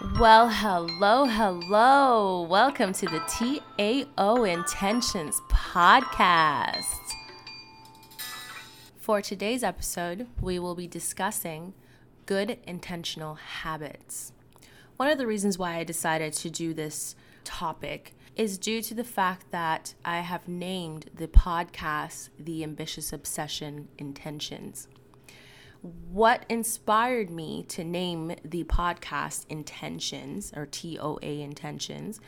Well, hello, hello. Welcome to the TAO Intentions podcast. For today's episode, we will be discussing good intentional habits. One of the reasons why I decided to do this topic is due to the fact that I have named the podcast The Ambitious Obsession Intentions what inspired me to name the podcast Intentions or TOA Intentions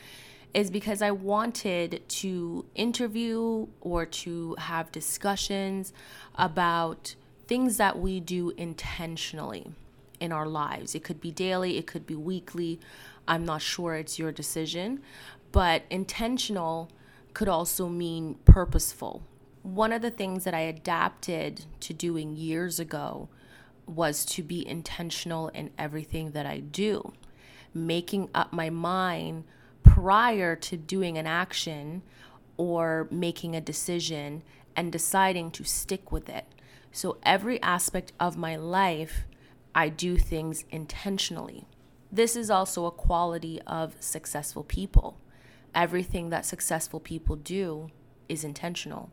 is because I wanted to interview or to have discussions about things that we do intentionally in our lives. It could be daily, it could be weekly. I'm not sure it's your decision, but intentional could also mean purposeful. One of the things that I adapted to doing years ago was to be intentional in everything that I do, making up my mind prior to doing an action or making a decision and deciding to stick with it. So, every aspect of my life, I do things intentionally. This is also a quality of successful people. Everything that successful people do is intentional.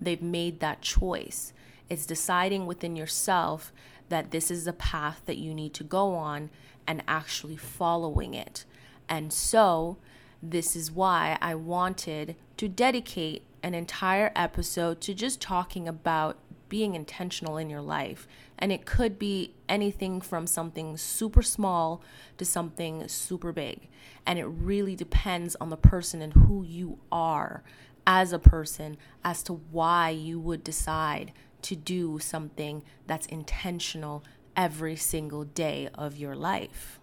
They've made that choice. It's deciding within yourself that this is a path that you need to go on and actually following it. And so, this is why I wanted to dedicate an entire episode to just talking about being intentional in your life. And it could be anything from something super small to something super big. And it really depends on the person and who you are as a person as to why you would decide to do something that's intentional every single day of your life.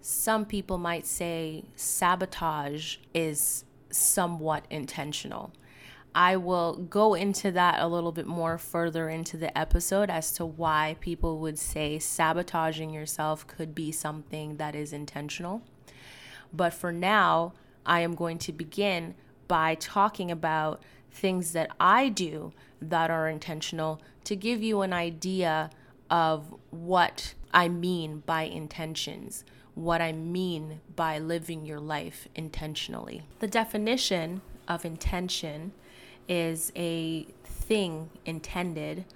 Some people might say sabotage is somewhat intentional. I will go into that a little bit more further into the episode as to why people would say sabotaging yourself could be something that is intentional. But for now, I am going to begin by talking about things that I do that are intentional to give you an idea of what I mean by intentions, what I mean by living your life intentionally. The definition of intention is a thing intended,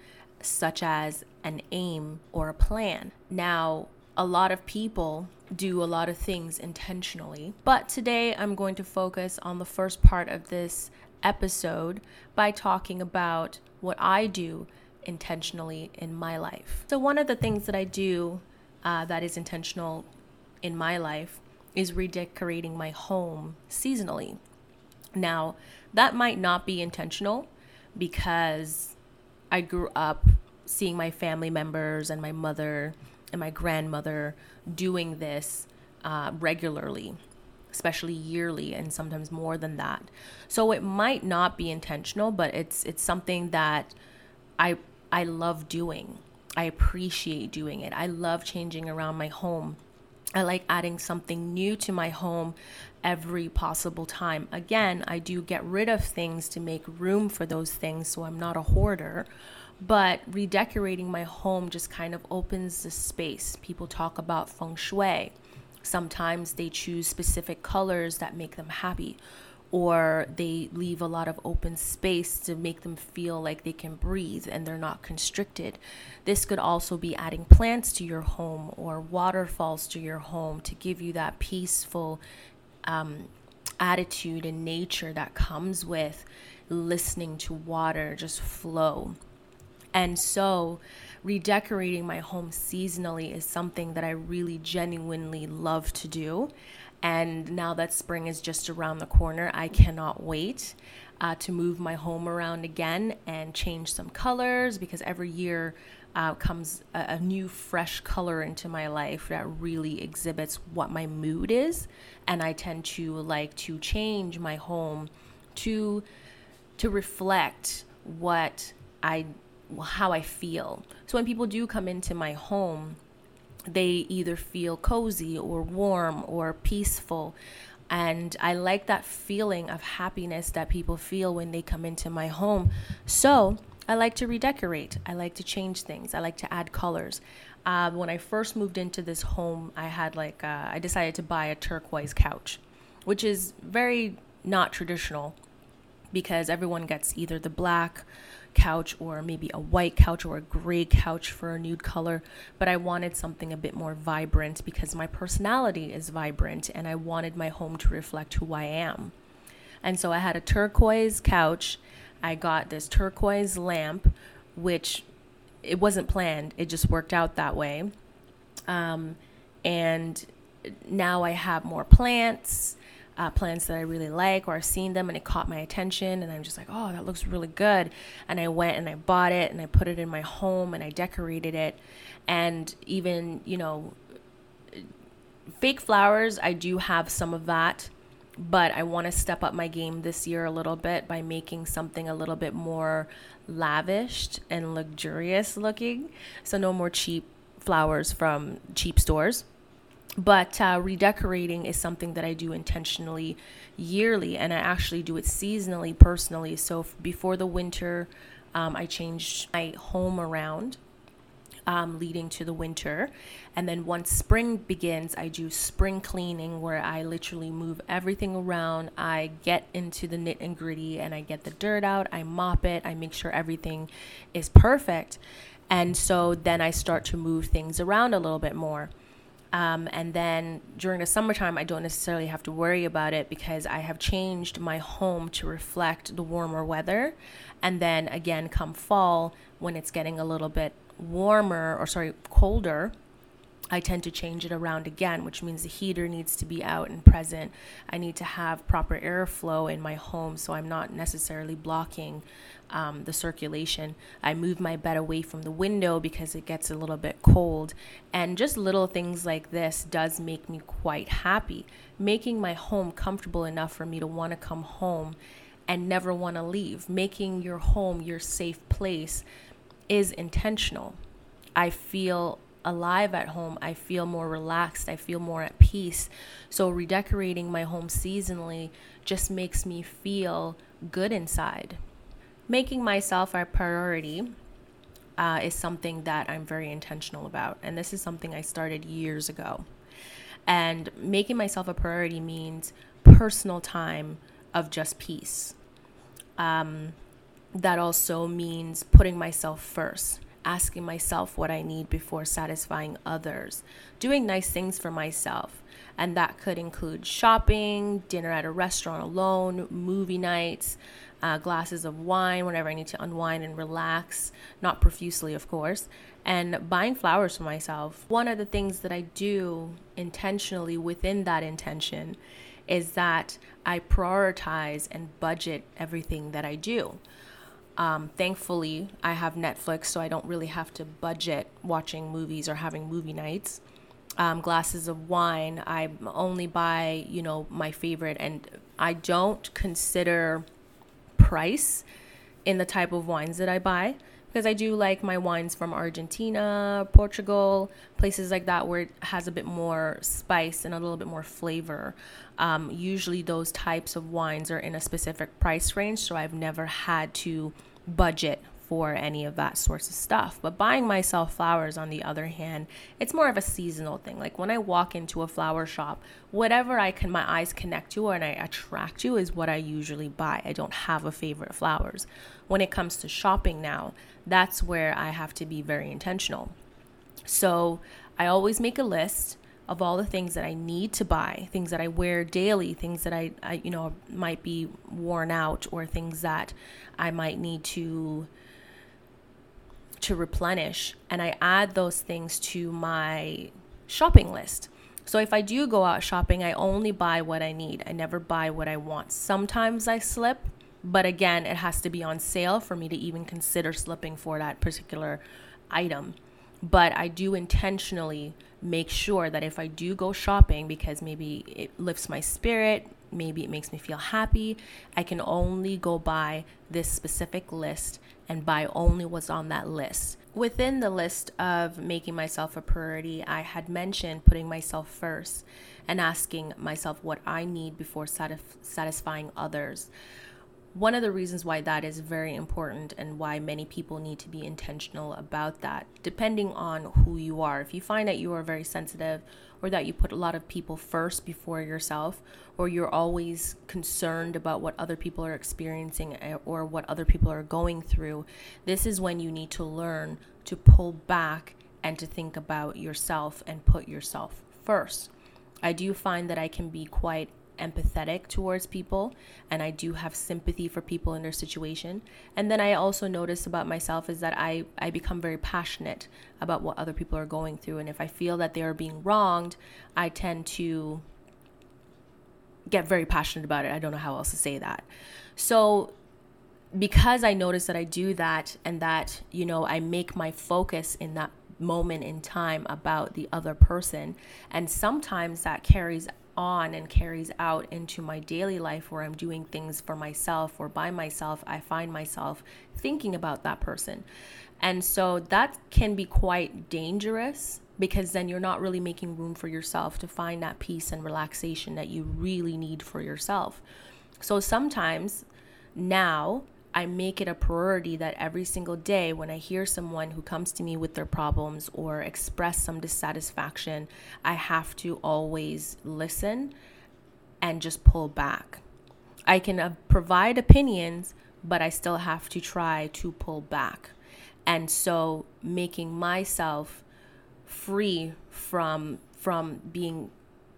such as an aim or a plan. Now, a lot of people do a lot of things intentionally, but today I'm going to focus on the first part of this episode by talking about what I do intentionally in my life. So, one of the things that I do uh, that is intentional in my life is redecorating my home seasonally. Now, that might not be intentional because I grew up seeing my family members and my mother and my grandmother doing this uh, regularly especially yearly and sometimes more than that. So it might not be intentional, but it's it's something that I I love doing. I appreciate doing it. I love changing around my home. I like adding something new to my home every possible time. Again, I do get rid of things to make room for those things so I'm not a hoarder. But redecorating my home just kind of opens the space. People talk about feng shui Sometimes they choose specific colors that make them happy, or they leave a lot of open space to make them feel like they can breathe and they're not constricted. This could also be adding plants to your home or waterfalls to your home to give you that peaceful um, attitude and nature that comes with listening to water just flow. And so, redecorating my home seasonally is something that I really genuinely love to do. And now that spring is just around the corner, I cannot wait uh, to move my home around again and change some colors because every year uh, comes a, a, new, fresh color into my life that really exhibits what my mood is. And I tend to like to change my home to to reflect what I how I feel. So when people do come into my home, they either feel cozy or warm or peaceful. And I like that feeling of happiness that people feel when they come into my home. So I like to redecorate. I like to change things. I like to add colors. Uh, when I first moved into this home, I had like, uh, I decided to buy a turquoise couch, which is very not traditional because everyone gets either the black couch or maybe a white couch or a gray couch for a nude color. But I wanted something a bit more vibrant because my personality is vibrant and I wanted my home to reflect who I am. And so I had a turquoise couch. I got this turquoise lamp, which it wasn't planned, it just worked out that way. Um, and now I have more plants uh, plants that I really like or I've seen them and it caught my attention and I'm just like, oh, that looks really good. And I went and I bought it and I put it in my home and I decorated it. And even, you know, fake flowers, I do have some of that, but I want to step up my game this year a little bit by making something a little bit more lavished and luxurious looking. So, no more cheap flowers from cheap stores but uh, redecorating is something that I do intentionally yearly, and I actually do it seasonally personally. So before the winter, um, I change my home around. Um, leading to the winter. And then once spring begins, I do spring cleaning where I literally move everything around. I get into the nit and gritty and I get the dirt out, I mop it, I make sure everything is perfect. And so then I start to move things around a little bit more. Um, and then during the summertime, I don't necessarily have to worry about it because I have changed my home to reflect the warmer weather. And then again, come fall, when it's getting a little bit warmer or sorry, colder, I tend to change it around again, which means the heater needs to be out and present. I need to have proper airflow in my home so I'm not necessarily blocking um, the circulation. I move my bed away from the window because it gets a little bit cold. And just little things like this does make me quite happy. Making my home comfortable enough for me to want to come home and never want to leave. Making your home your safe place is intentional. I feel alive at home. I feel more relaxed. I feel more at peace. So, redecorating my home seasonally just makes me feel good inside. Making myself a priority uh, is something that I'm very intentional about. And this is something I started years ago. And making myself a priority means personal time of just peace. Um, that also means putting myself first asking myself what I need before satisfying others, doing nice things for myself. And that could include shopping, dinner at a restaurant alone, movie nights, uh, glasses of wine whenever I need to unwind and relax, not profusely, of course, and buying flowers for myself. One of the things that I do intentionally within that intention is that I prioritize and budget everything that I do. Um, thankfully, I have Netflix, so I don't really have to budget watching movies or having movie nights. Um, glasses of wine, I only buy, you know, my favorite, and I don't consider price in the type of wines that I buy because I do like my wines from Argentina, Portugal, places like that where it has a bit more spice and a little bit more flavor. Um, usually, those types of wines are in a specific price range, so I've never had to budget for any of that sorts of stuff. But buying myself flowers, on the other hand, it's more of a seasonal thing. Like when I walk into a flower shop, whatever I can my eyes connect to or and I attract to is what I usually buy. I don't have a favorite flowers. When it comes to shopping now, that's where I have to be very intentional. So I always make a list of all the things that I need to buy, things that I wear daily, things that I, I you know might be worn out or things that I might need to to replenish and I add those things to my shopping list. So if I do go out shopping, I only buy what I need. I never buy what I want. Sometimes I slip, but again, it has to be on sale for me to even consider slipping for that particular item. But I do intentionally make sure that if I do go shopping because maybe it lifts my spirit, maybe it makes me feel happy, I can only go buy this specific list and buy only what's on that list. Within the list of making myself a priority, I had mentioned putting myself first and asking myself what I need before satisfying others. one of the reasons why that is very important and why many people need to be intentional about that, depending on who you are. If you find that you are very sensitive or that you put a lot of people first before yourself, or you're always concerned about what other people are experiencing eh, or what other people are going through, this is when you need to learn to pull back and to think about yourself and put yourself first. I do find that I can be quite empathetic towards people and I do have sympathy for people in their situation. And then I also notice about myself is that I, I become very passionate about what other people are going through. And if I feel that they are being wronged, I tend to get very passionate about it. I don't know how else to say that. So because I notice that I do that and that, you know, I make my focus in that moment in time about the other person. And sometimes that carries on and carries out into my daily life where I'm doing things for myself or by myself, I find myself thinking about that person. And so that can be quite dangerous because then you're not really making room for yourself to find that peace and relaxation that you really need for yourself. So sometimes now I make it a priority that every single day when I hear someone who comes to me with their problems or express some dissatisfaction, I have to always listen and just pull back. I can uh, provide opinions, but I still have to try to pull back. And so making myself free from from being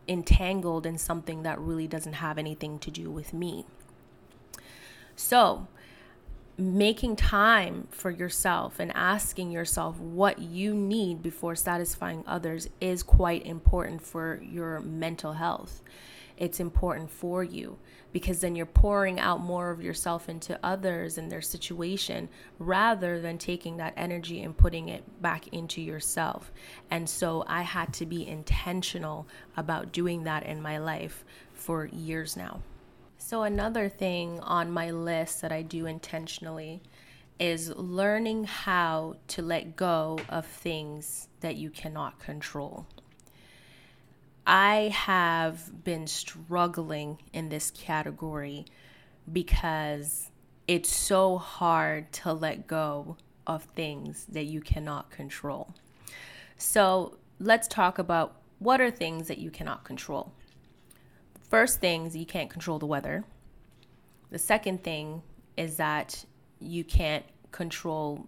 entangled in something that really doesn't have anything to do with me. So, making time for yourself and asking yourself what you need before satisfying others is quite important for your mental health. It's important for you because then you're pouring out more of yourself into others and their situation rather than taking that energy and putting it back into yourself. And so I had to be intentional about doing that in my life for years now. So, another thing on my list that I do intentionally is learning how to let go of things that you cannot control. I have been struggling in this category because it's so hard to let go of things that you cannot control. So, let's talk about what are things that you cannot control. First things, you can't control the weather. The second thing is that you can't control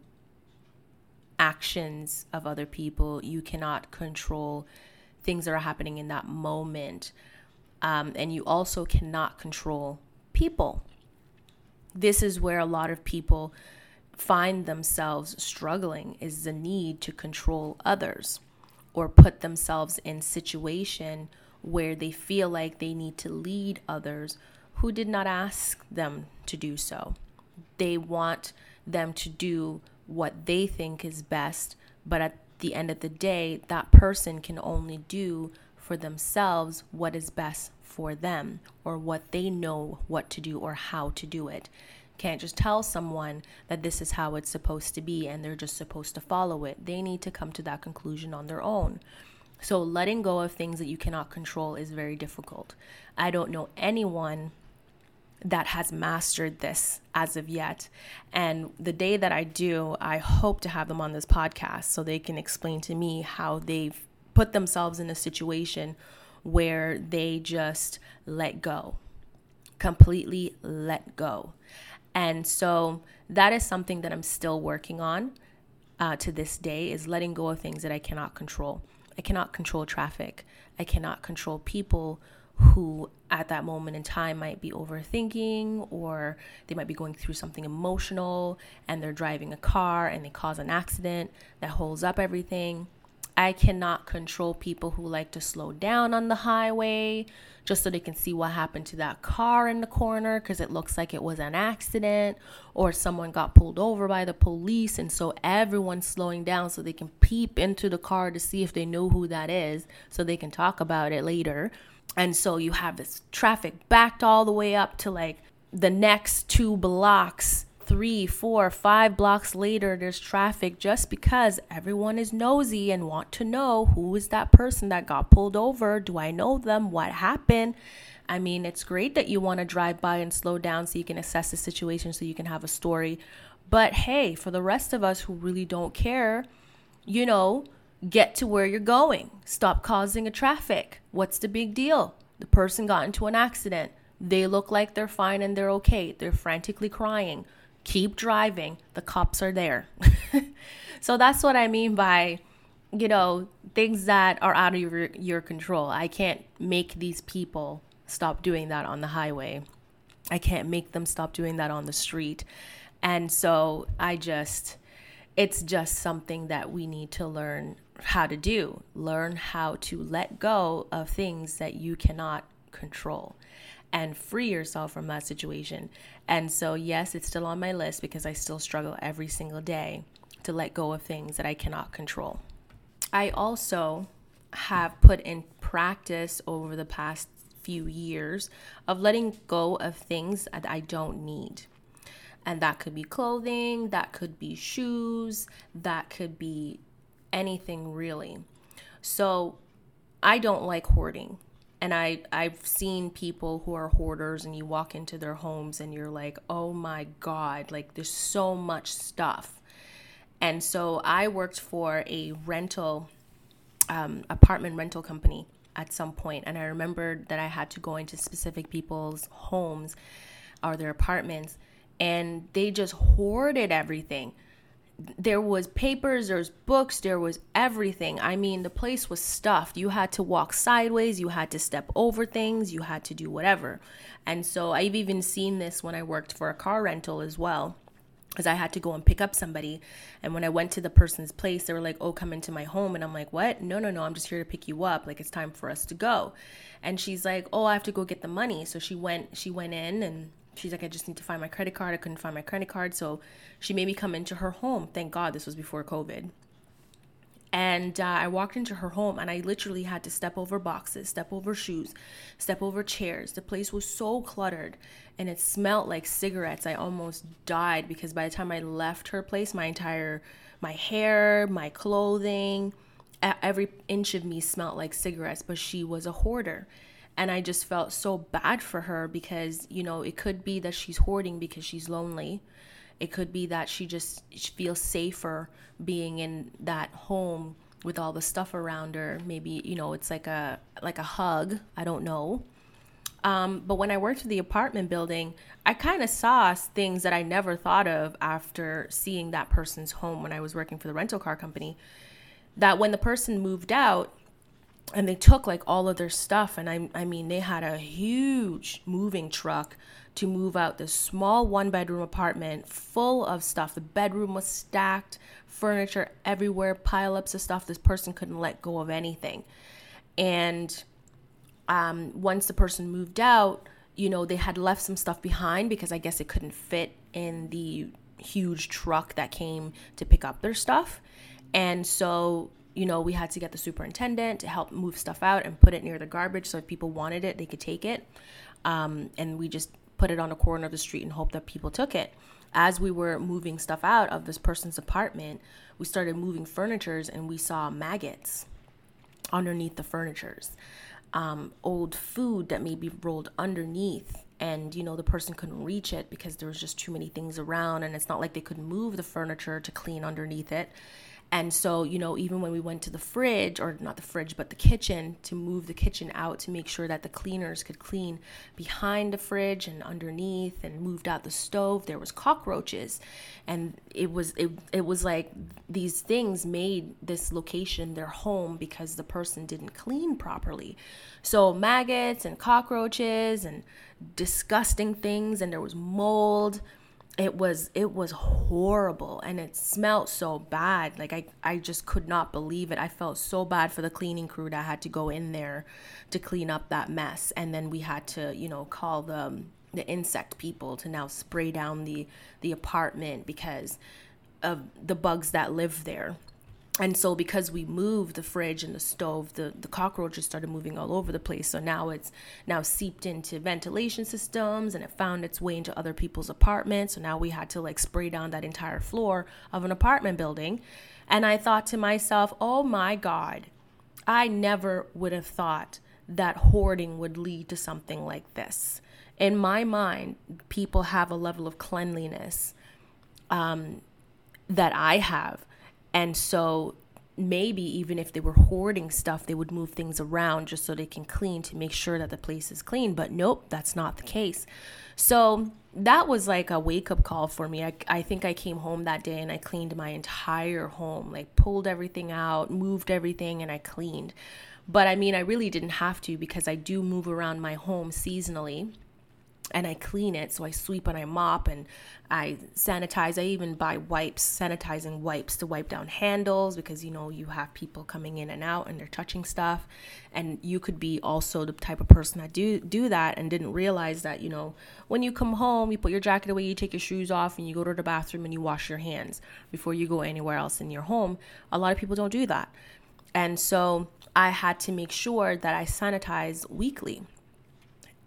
actions of other people. You cannot control things that are happening in that moment. Um, and you also cannot control people. This is where a lot of people find themselves struggling is the need to control others or put themselves in situation where they feel like they need to lead others who did not ask them to do so. They want them to do what they think is best, but at the end of the day, that person can only do for themselves what is best for them or what they know what to do or how to do it. Can't just tell someone that this is how it's supposed to be and they're just supposed to follow it. They need to come to that conclusion on their own. So, letting go of things that you cannot control is very difficult. I don't know anyone that has mastered this as of yet. And the day that I do, I hope to have them on this podcast so they can explain to me how they've put themselves in a situation where they just let go, completely let go. And so that is something that I'm still working on uh, to this day is letting go of things that I cannot control. I cannot control traffic. I cannot control people who at that moment in time might be overthinking or they might be going through something emotional and they're driving a car and they cause an accident that holds up everything. I cannot control people who like to slow down on the highway just so they can see what happened to that car in the corner because it looks like it was an accident or someone got pulled over by the police and so everyone's slowing down so they can peep into the car to see if they know who that is so they can talk about it later. And so you have this traffic backed all the way up to like the next two blocks three, four, five blocks later, there's traffic just because everyone is nosy and want to know who is that person that got pulled over? Do I know them? What happened? I mean, it's great that you want to drive by and slow down so you can assess the situation so you can have a story. But hey, for the rest of us who really don't care, you know, get to where you're going. Stop causing a traffic. What's the big deal? The person got into an accident. They look like they're fine and they're okay. They're frantically crying. Keep driving. The cops are there. so that's what I mean by, you know, things that are out of your, your control. I can't make these people stop doing that on the highway. I can't make them stop doing that on the street. And so I just, it's just something that we need to learn how to do. Learn how to let go of things that you cannot control and free yourself from that situation. And so, yes, it's still on my list because I still struggle every single day to let go of things that I cannot control. I also have put in practice over the past few years of letting go of things that I don't need. And that could be clothing, that could be shoes, that could be anything really. So I don't like hoarding. And I, I've seen people who are hoarders, and you walk into their homes and you're like, oh my God, like there's so much stuff. And so I worked for a rental, um, apartment rental company at some point, and I remembered that I had to go into specific people's homes or their apartments, and they just hoarded everything there was papers there was books there was everything. I mean the place was stuffed. You had to walk sideways you had to step over things you had to do whatever. And so i've even seen this when i worked for a car rental as well because i had to go and pick up somebody. And when i went to the person's place they were like oh come into my home. And i'm like what? No no no i'm just here to pick you up. Like it's time for us to go. And she's like oh i have to go get the money. So she went she went in and she's like, I just need to find my credit card. I couldn't find my credit card. So she made me come into her home. Thank God this was before COVID. And uh, I walked into her home and I literally had to step over boxes, step over shoes, step over chairs. The place was so cluttered and it smelled like cigarettes. I almost died because by the time I left her place, my entire my hair, my clothing, every inch of me smelled like cigarettes, but she was a hoarder and I just felt so bad for her because, you know, it could be that she's hoarding because she's lonely. It could be that she just feels safer being in that home with all the stuff around her. Maybe, you know, it's like a like a hug. I don't know. Um, but when I worked for the apartment building, I kind of saw things that I never thought of after seeing that person's home when I was working for the rental car company. That when the person moved out, and they took like all of their stuff and I, I mean they had a huge moving truck to move out this small one bedroom apartment full of stuff. The bedroom was stacked furniture everywhere pileups of stuff. This person couldn't let go of anything. And um, once the person moved out you know they had left some stuff behind because i guess it couldn't fit in the huge truck that came to pick up their stuff. And so you know, we had to get the superintendent to help move stuff out and put it near the garbage so if people wanted it, they could take it. Um, and we just put it on a corner of the street and hope that people took it. As we were moving stuff out of this person's apartment, we started moving furnitures and we saw maggots underneath the furnitures. Um, old food that may be rolled underneath and you know the person couldn't reach it because there was just too many things around and it's not like they could move the furniture to clean underneath it and so, you know, even when we went to the fridge, or not the fridge, but the kitchen, to move the kitchen out to make sure that the cleaners could clean behind the fridge and underneath, and moved out the stove, there was cockroaches, and it was it it was like these things made this location their home because the person didn't clean properly. So maggots and cockroaches and disgusting things, and there was mold it was it was horrible and it smelled so bad. Like I, I just could not believe it. I felt so bad for the cleaning crew that had to go in there to clean up that mess and then we had to you know call the um, the insect people to now spray down the the apartment because of the bugs that live there and so because we moved the fridge and the stove the, the cockroaches started moving all over the place. So now it's now seeped into ventilation systems and it found its way into other people's apartments. So now we had to like spray down that entire floor of an apartment building. And i thought to myself oh my god i never would have thought that hoarding would lead to something like this. In my mind people have a level of cleanliness um, that i have and so maybe even if they were hoarding stuff, they would move things around just so they can clean to make sure that the place is clean. But nope, that's not the case. So that was like a wake up call for me. I, I think I came home that day and I cleaned my entire home, like pulled everything out, moved everything, and I cleaned. But I mean, I really didn't have to because I do move around my home seasonally and I clean it. So I sweep and I mop and I sanitize. I even buy wipes, sanitizing wipes to wipe down handles because you know you have people coming in and out and they're touching stuff. And you could be also the type of person that do do that and didn't realize that, you know, when you come home, you put your jacket away, you take your shoes off and you go to the bathroom and you wash your hands before you go anywhere else in your home. A lot of people don't do that. And so I had to make sure that I sanitize weekly.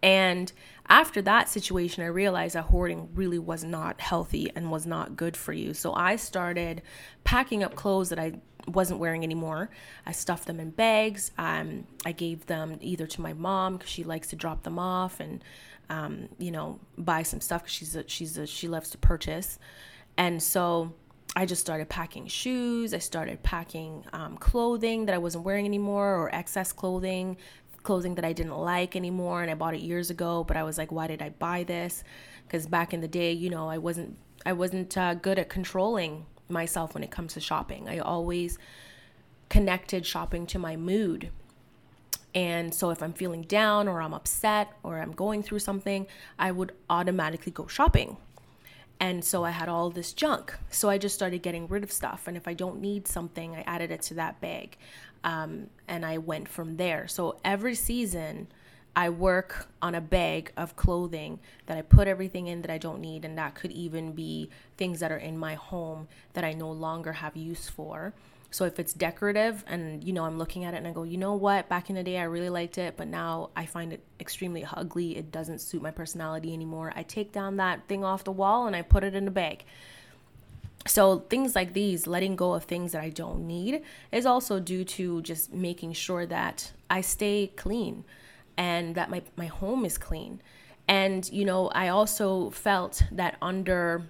And after that situation, I realized that hoarding really was not healthy and was not good for you. So I started packing up clothes that I wasn't wearing anymore. I stuffed them in bags. Um, I gave them either to my mom because she likes to drop them off and, um, you know, buy some stuff because she's a, she's a, she loves to purchase. And so I just started packing shoes. I started packing um, clothing that I wasn't wearing anymore or excess clothing, clothing that I didn't like anymore and I bought it years ago, but I was like, why did I buy this? Because back in the day, you know, I wasn't I wasn't uh, good at controlling myself when it comes to shopping. I always connected shopping to my mood. And so if I'm feeling down or I'm upset or I'm going through something, I would automatically go shopping. And so I had all this junk. So I just started getting rid of stuff. And if I don't need something, I added it to that bag. Um, and I went from there. So every season, I work on a bag of clothing that I put everything in that I don't need. And that could even be things that are in my home that I no longer have use for. So if it's decorative and you know I'm looking at it and I go, you know what, back in the day I really liked it, but now I find it extremely ugly. It doesn't suit my personality anymore. I take down that thing off the wall and I put it in a bag. So things like these, letting go of things that I don't need, is also due to just making sure that I stay clean and that my, my home is clean. And, you know, I also felt that under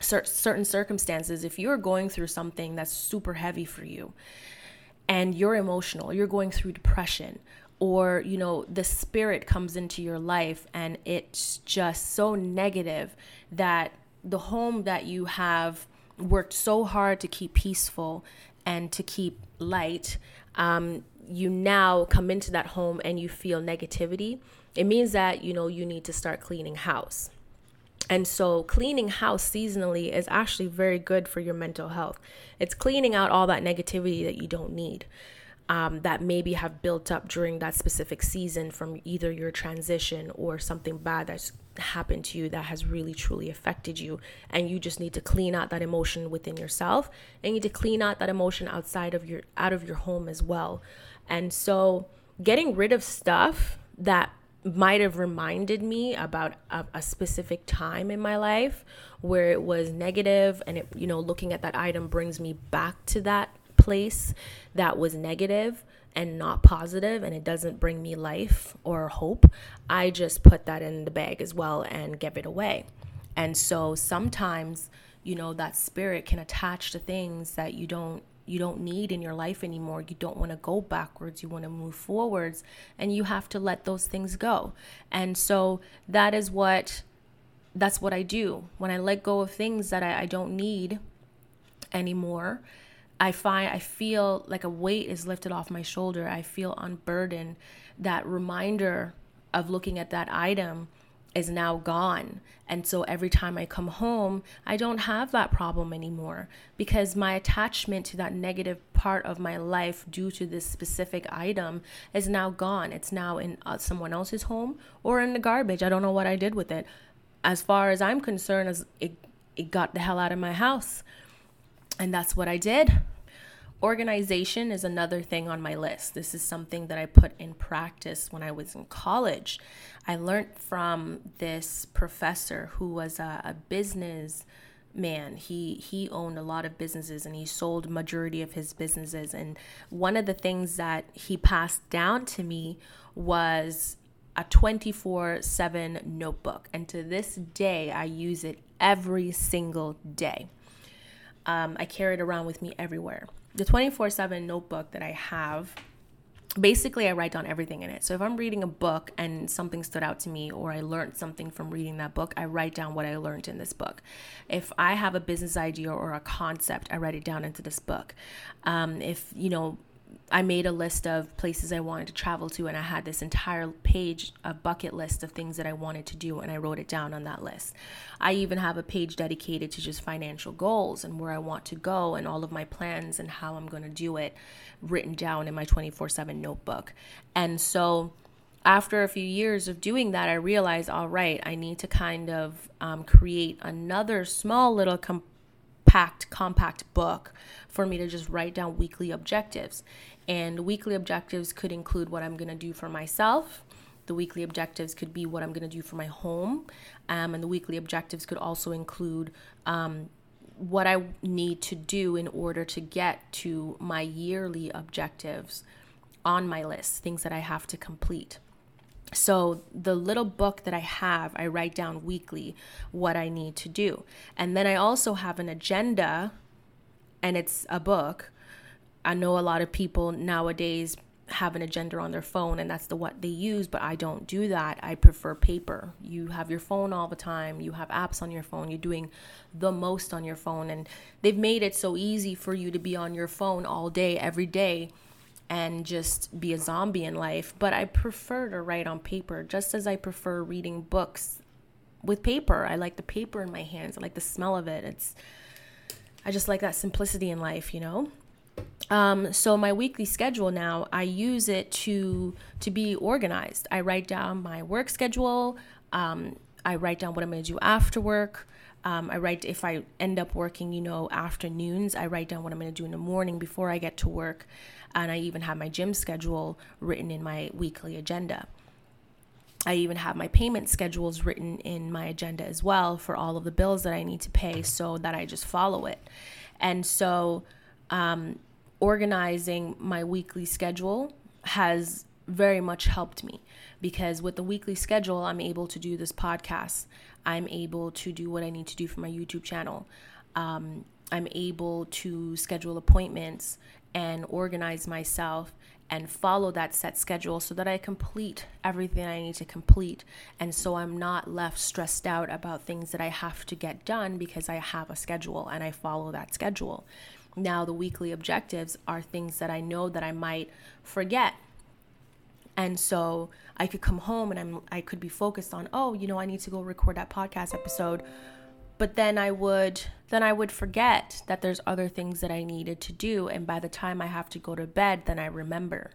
certain circumstances, if you're going through something that's super heavy for you and you're emotional, you're going through depression, or you know the spirit comes into your life and it's just so negative that the home that you have worked so hard to keep peaceful and to keep light um, you now come into that home and you feel negativity it means that you know you need to start cleaning house and so, cleaning house seasonally is actually very good for your mental health. It's cleaning out all that negativity that you don't need, um, that maybe have built up during that specific season from either your transition or something bad that's happened to you that has really truly affected you. And you just need to clean out that emotion within yourself, and you need to clean out that emotion outside of your out of your home as well. And so, getting rid of stuff that might have reminded me about a, a, specific time in my life where it was negative and it you know looking at that item brings me back to that place that was negative and not positive and it doesn't bring me life or hope. I just put that in the bag as well and give it away. And so sometimes you know that spirit can attach to things that you don't you don't need in your life anymore. You don't want to go backwards. You want to move forwards and you have to let those things go. And so that is what that's what I do. When I let go of things that I, I don't need anymore, I find I feel like a weight is lifted off my shoulder. I feel unburdened. That reminder of looking at that item is now gone. And so every time I come home, I don't have that problem anymore because my attachment to that negative part of my life due to this specific item is now gone. It's now in uh, someone else's home or in the garbage. I don't know what I did with it. As far as I'm concerned, as it, it got the hell out of my house. And that's what I did. Organization is another thing on my list. This is something that I put in practice when I was in college. I learned from this professor who was a, a business man he he owned a lot of businesses and he sold majority of his businesses and one of the things that he passed down to me was a 24/7 notebook and to this day I use it every single day. Um, I carry it around with me everywhere. The 24/7 notebook that I have basically I write down everything in it. So if I'm reading a book and something stood out to me or I learned something from reading that book, I write down what I learned in this book. If I have a business idea or a concept, I write it down into this book. Um, if you know I made a list of places I wanted to travel to, and I had this entire page, a bucket list of things that I wanted to do, and I wrote it down on that list. I even have a page dedicated to just financial goals and where I want to go, and all of my plans and how I'm going to do it written down in my 24 7 notebook. And so, after a few years of doing that, I realized, all right, I need to kind of um, create another small little compact, compact book for me to just write down weekly objectives. And weekly objectives could include what I'm going to do for myself. The weekly objectives could be what I'm going to do for my home. Um, and the weekly objectives could also include um, what I need to do in order to get to my yearly objectives on my list, things that I have to complete. So, the little book that I have, I write down weekly what I need to do. And then I also have an agenda, and it's a book I know a lot of people nowadays have an agenda on their phone and that's the what they use but I don't do that. I prefer paper. You have your phone all the time. You have apps on your phone. You're doing the most on your phone and they've made it so easy for you to be on your phone all day every day and just be a zombie in life, but I prefer to write on paper just as I prefer reading books with paper. I like the paper in my hands. I like the smell of it. It's I just like that simplicity in life, you know? Um, so my weekly schedule now, I use it to to be organized. I write down my work schedule. Um, I write down what I'm going to do after work. Um, I write if I end up working, you know, afternoons. I write down what I'm going to do in the morning before I get to work, and I even have my gym schedule written in my weekly agenda. I even have my payment schedules written in my agenda as well for all of the bills that I need to pay, so that I just follow it. And so um, organizing my weekly schedule has very much helped me because with the weekly schedule, I'm able to do this podcast. I'm able to do what I need to do for my YouTube channel. Um, I'm able to schedule appointments and organize myself and follow that set schedule so that I complete everything I need to complete. And so I'm not left stressed out about things that I have to get done because I have a schedule and I follow that schedule. Now, the weekly objectives are things that I know that I might forget. And so I could come home and I'm I could be focused on, oh, you know, I need to go record that podcast episode. But then I would then I would forget that there's other things that I needed to do and by the time I have to go to bed, then I remember.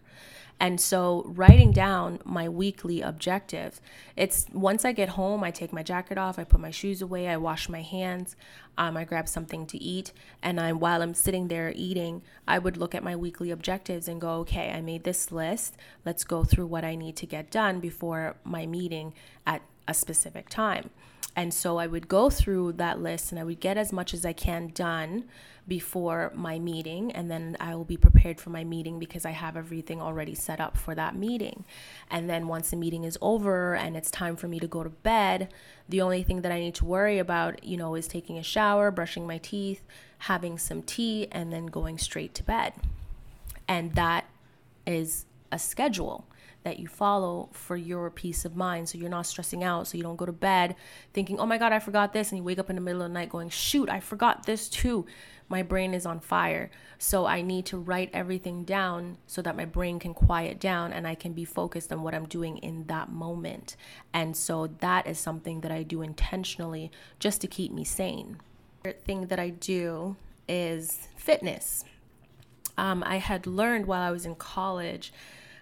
And so writing down my weekly objectives, it's once I get home, I take my jacket off, I put my shoes away, I wash my hands, um, I grab something to eat, and I while I'm sitting there eating, I would look at my weekly objectives and go, okay, I made this list. Let's go through what I need to get done before my meeting at a specific time. And so I would go through that list and I would get as much as I can done before my meeting. And then I will be prepared for my meeting because I have everything already set up for that meeting. And then once the meeting is over and it's time for me to go to bed, the only thing that I need to worry about, you know, is taking a shower, brushing my teeth, having some tea, and then going straight to bed. And that is a schedule that you follow for your peace of mind. So you're not stressing out so you don't go to bed thinking oh my god i forgot this and you wake up in the middle of the night going shoot i forgot this too. My brain is on fire. So i need to write everything down so that my brain can quiet down and i can be focused on what i'm doing in that moment. And so that is something that i do intentionally just to keep me sane. Thing that i do is fitness. Um, i had learned while i was in college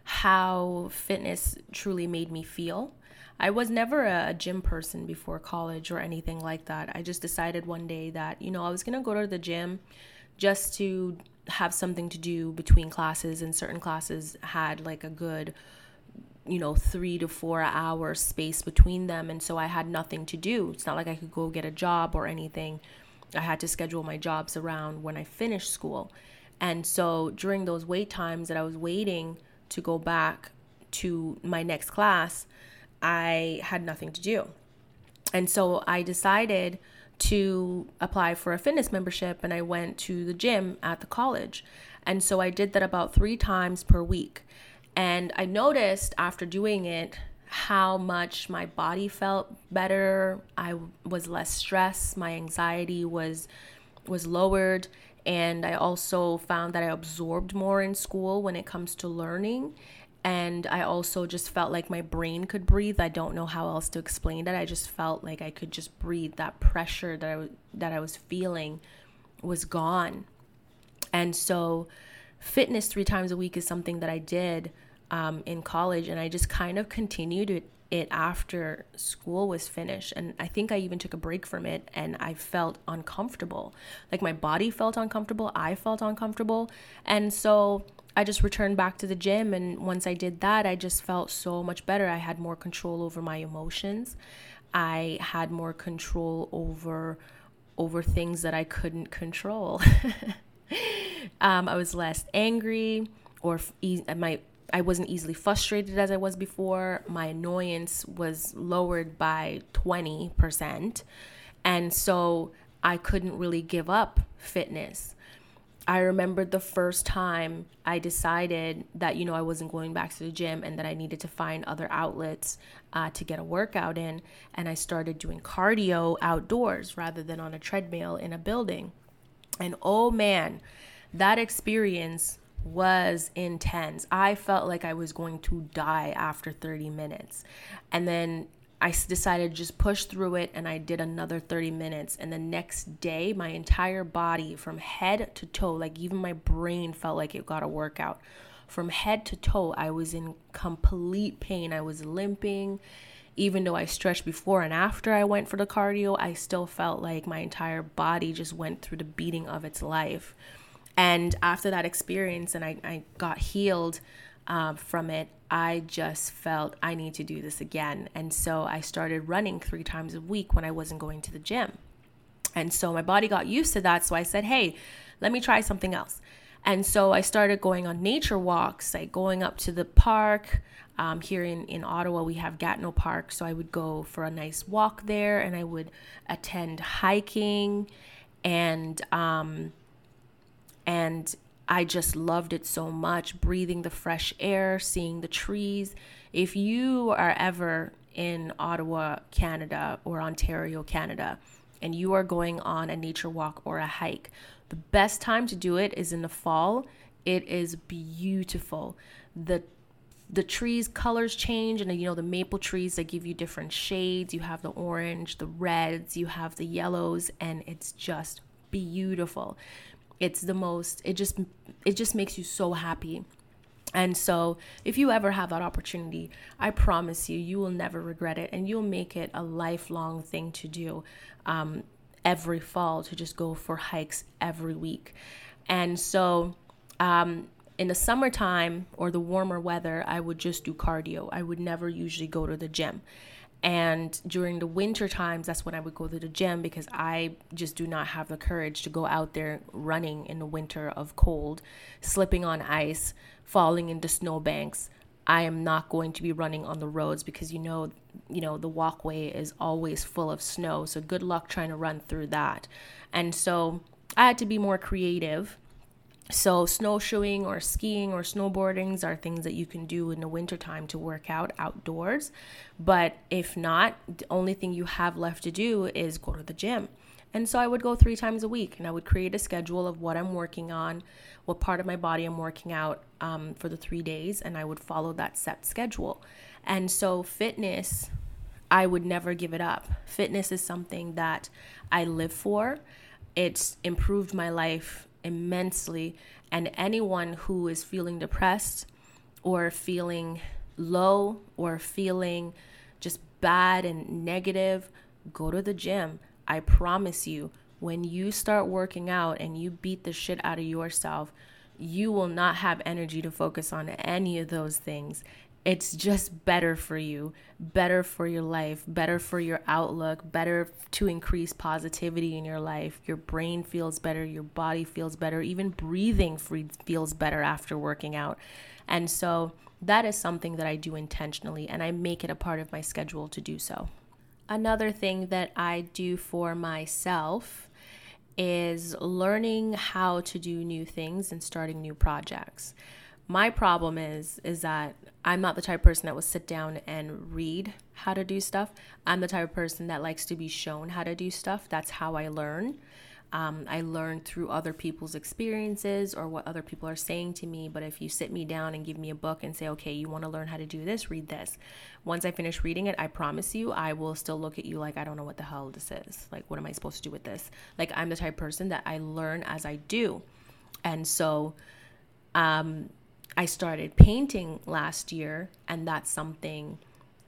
how fitness truly made me feel. I was never a gym person before college or anything like that. I just decided one day that, you know, I was going to go to the gym just to have something to do between classes, and certain classes had like a good you know, three to four hour space between them. And so I had nothing to do. It's not like I could go get a job or anything. I had to schedule my jobs around when I finished school. And so during those wait times that I was waiting to go back to my next class, I had nothing to do. And so I decided to apply for a fitness membership and I went to the gym at the college. And so I did that about three times per week. And I noticed after doing it how much my body felt better. I was less stressed, my anxiety was was lowered, and I also found that I absorbed more in school when it comes to learning. And I also just felt like my brain could breathe. I don't know how else to explain that. I just felt like I could just breathe. That pressure that I, that I was feeling was gone. And so, fitness three times a week is something that I did um, in college, and I just kind of continued it, it after school was finished. And I think I even took a break from it, and I felt uncomfortable. Like my body felt uncomfortable, I felt uncomfortable, and so I just returned back to the gym. And once I did that, I just felt so much better. I had more control over my emotions. I had more control over over things that I couldn't control. um, I was less angry, or e- my I wasn't easily frustrated as I was before. My annoyance was lowered by 20%. And so I couldn't really give up fitness. I remember the first time I decided that, you know, I wasn't going back to the gym and that I needed to find other outlets uh, to get a workout in. And I started doing cardio outdoors rather than on a treadmill in a building. And oh man, that experience was intense. I felt like I was going to die after 30 minutes. And then I decided to just push through it and I did another 30 minutes. And the next day, my entire body from head to toe, like even my brain felt like it got a workout. From head to toe, I was in complete pain. I was limping. Even though I stretched before and after I went for the cardio, I still felt like my entire body just went through the beating of its life. And after that experience, and I, I got healed uh, from it, I just felt I need to do this again. And so I started running three times a week when I wasn't going to the gym. And so my body got used to that. So I said, hey, let me try something else. And so I started going on nature walks, like going up to the park. Um, here in, in Ottawa, we have Gatineau Park. So I would go for a nice walk there and I would attend hiking and um, and I just loved it so much breathing the fresh air, seeing the trees. If you are ever in Ottawa, Canada, or Ontario, Canada, and you are going on a nature walk or a hike, the best time to do it is in the fall. It is beautiful. The the trees colors change and you know the maple trees that give you different shades you have the orange the reds you have the yellows and it's just beautiful it's the most it just it just makes you so happy and so, if you ever have that opportunity, I promise you, you will never regret it and you'll make it a lifelong thing to do um, every fall to just go for hikes every week. And so, um, in the summertime or the warmer weather, I would just do cardio. I would never usually go to the gym. And during the winter times, that's when I would go to the gym because I just do not have the courage to go out there running in the winter of cold, slipping on ice, falling into snowbanks. I am not going to be running on the roads because you know, you know, the walkway is always full of snow. So good luck trying to run through that. And so I had to be more creative so, snowshoeing or skiing or snowboardings are things that you can do in the wintertime to work out outdoors. But if not, the only thing you have left to do is go to the gym. And so I would go three times a week and I would create a schedule of what I'm working on, what part of my body I'm working out um, for the three days, and I would follow that set schedule. And so, fitness, I would never give it up. Fitness is something that I live for. It's improved my life immensely. And anyone who is feeling depressed or feeling low or feeling just bad and negative, go to the gym. I promise you, when you start working out and you beat the shit out of yourself, you will not have energy to focus on any of those things. It's just better for you, better for your life, better for your outlook, better to increase positivity in your life. Your brain feels better, your body feels better, even breathing feels better after working out. And so that is something that I do intentionally, and I make it a part of my schedule to do so. Another thing that I do for myself is learning how to do new things and starting new projects. My problem is is that I'm not the type of person that will sit down and read how to do stuff. I'm the type of person that likes to be shown how to do stuff. That's how I learn. Um, I learn through other people's experiences or what other people are saying to me. But if you sit me down and give me a book and say, okay, you want to learn how to do this, read this. Once I finish reading it, I promise you, I will still look at you like, I don't know what the hell this is. Like, what am I supposed to do with this? Like, I'm the type of person that I learn as I do. And so, um, I started painting last year, and that's something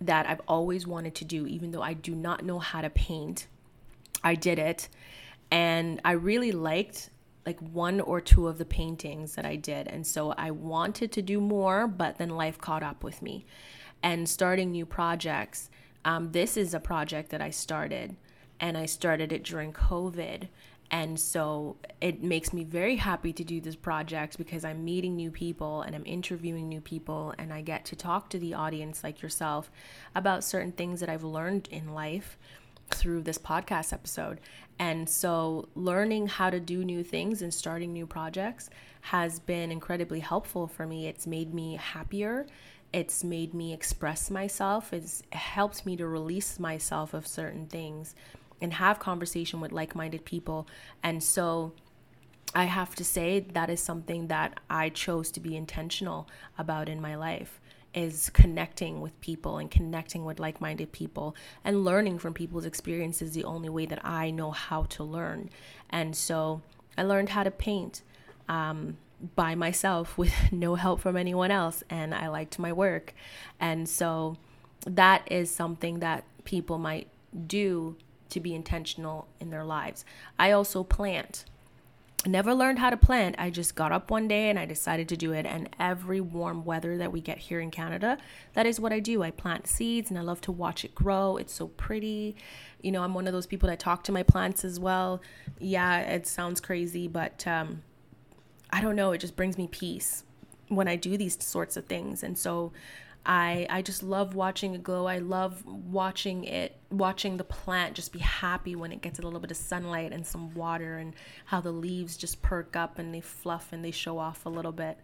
that I've always wanted to do, even though I do not know how to paint. I did it and I really liked like one or two of the paintings that I did. And so I wanted to do more, but then life caught up with me. And starting new projects, um, this is a project that I started, and I started it during COVID. And so it makes me very happy to do this project because I'm meeting new people and I'm interviewing new people, and I get to talk to the audience like yourself about certain things that I've learned in life through this podcast episode. And so, learning how to do new things and starting new projects has been incredibly helpful for me. It's made me happier. It's made me express myself. It's helped me to release myself of certain things and have conversation with like-minded people. And so, I have to say that is something that I chose to be intentional about in my life is connecting with people and connecting with like minded people and learning from people's experiences the only way that I know how to learn. And so I learned how to paint um, by myself with no help from anyone else, and I liked my work. And so that is something that people might do to be intentional in their lives. I also plant never learned how to plant. I just got up one day and I decided to do it. And every warm weather that we get here in Canada, that is what I do. I plant seeds and I love to watch it grow. It's so pretty. You know, I'm one of those people that talk to my plants as well. Yeah, it sounds crazy, but um, I don't know. It just brings me peace when I do these sorts of things. And so I I just love watching it glow. I love watching it watching the plant just be happy when it gets a little bit of sunlight and some water and how the leaves just perk up and they fluff and they show off a little bit.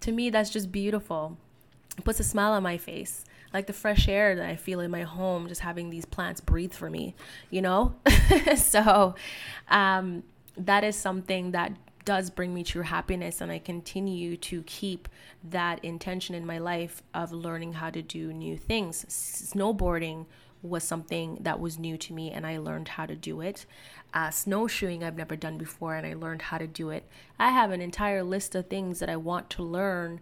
To me that's just beautiful. It puts a smile on my face. Like the fresh air that I feel in my home just having these plants breathe for me, you know? so um that is something that does bring me true happiness and I continue to keep that intention in my life of learning how to do new things. Snowboarding was something that was new to me and I learned how to do it. Uh, snowshoeing I've never done before and I learned how to do it. I have an entire list of things that I want to learn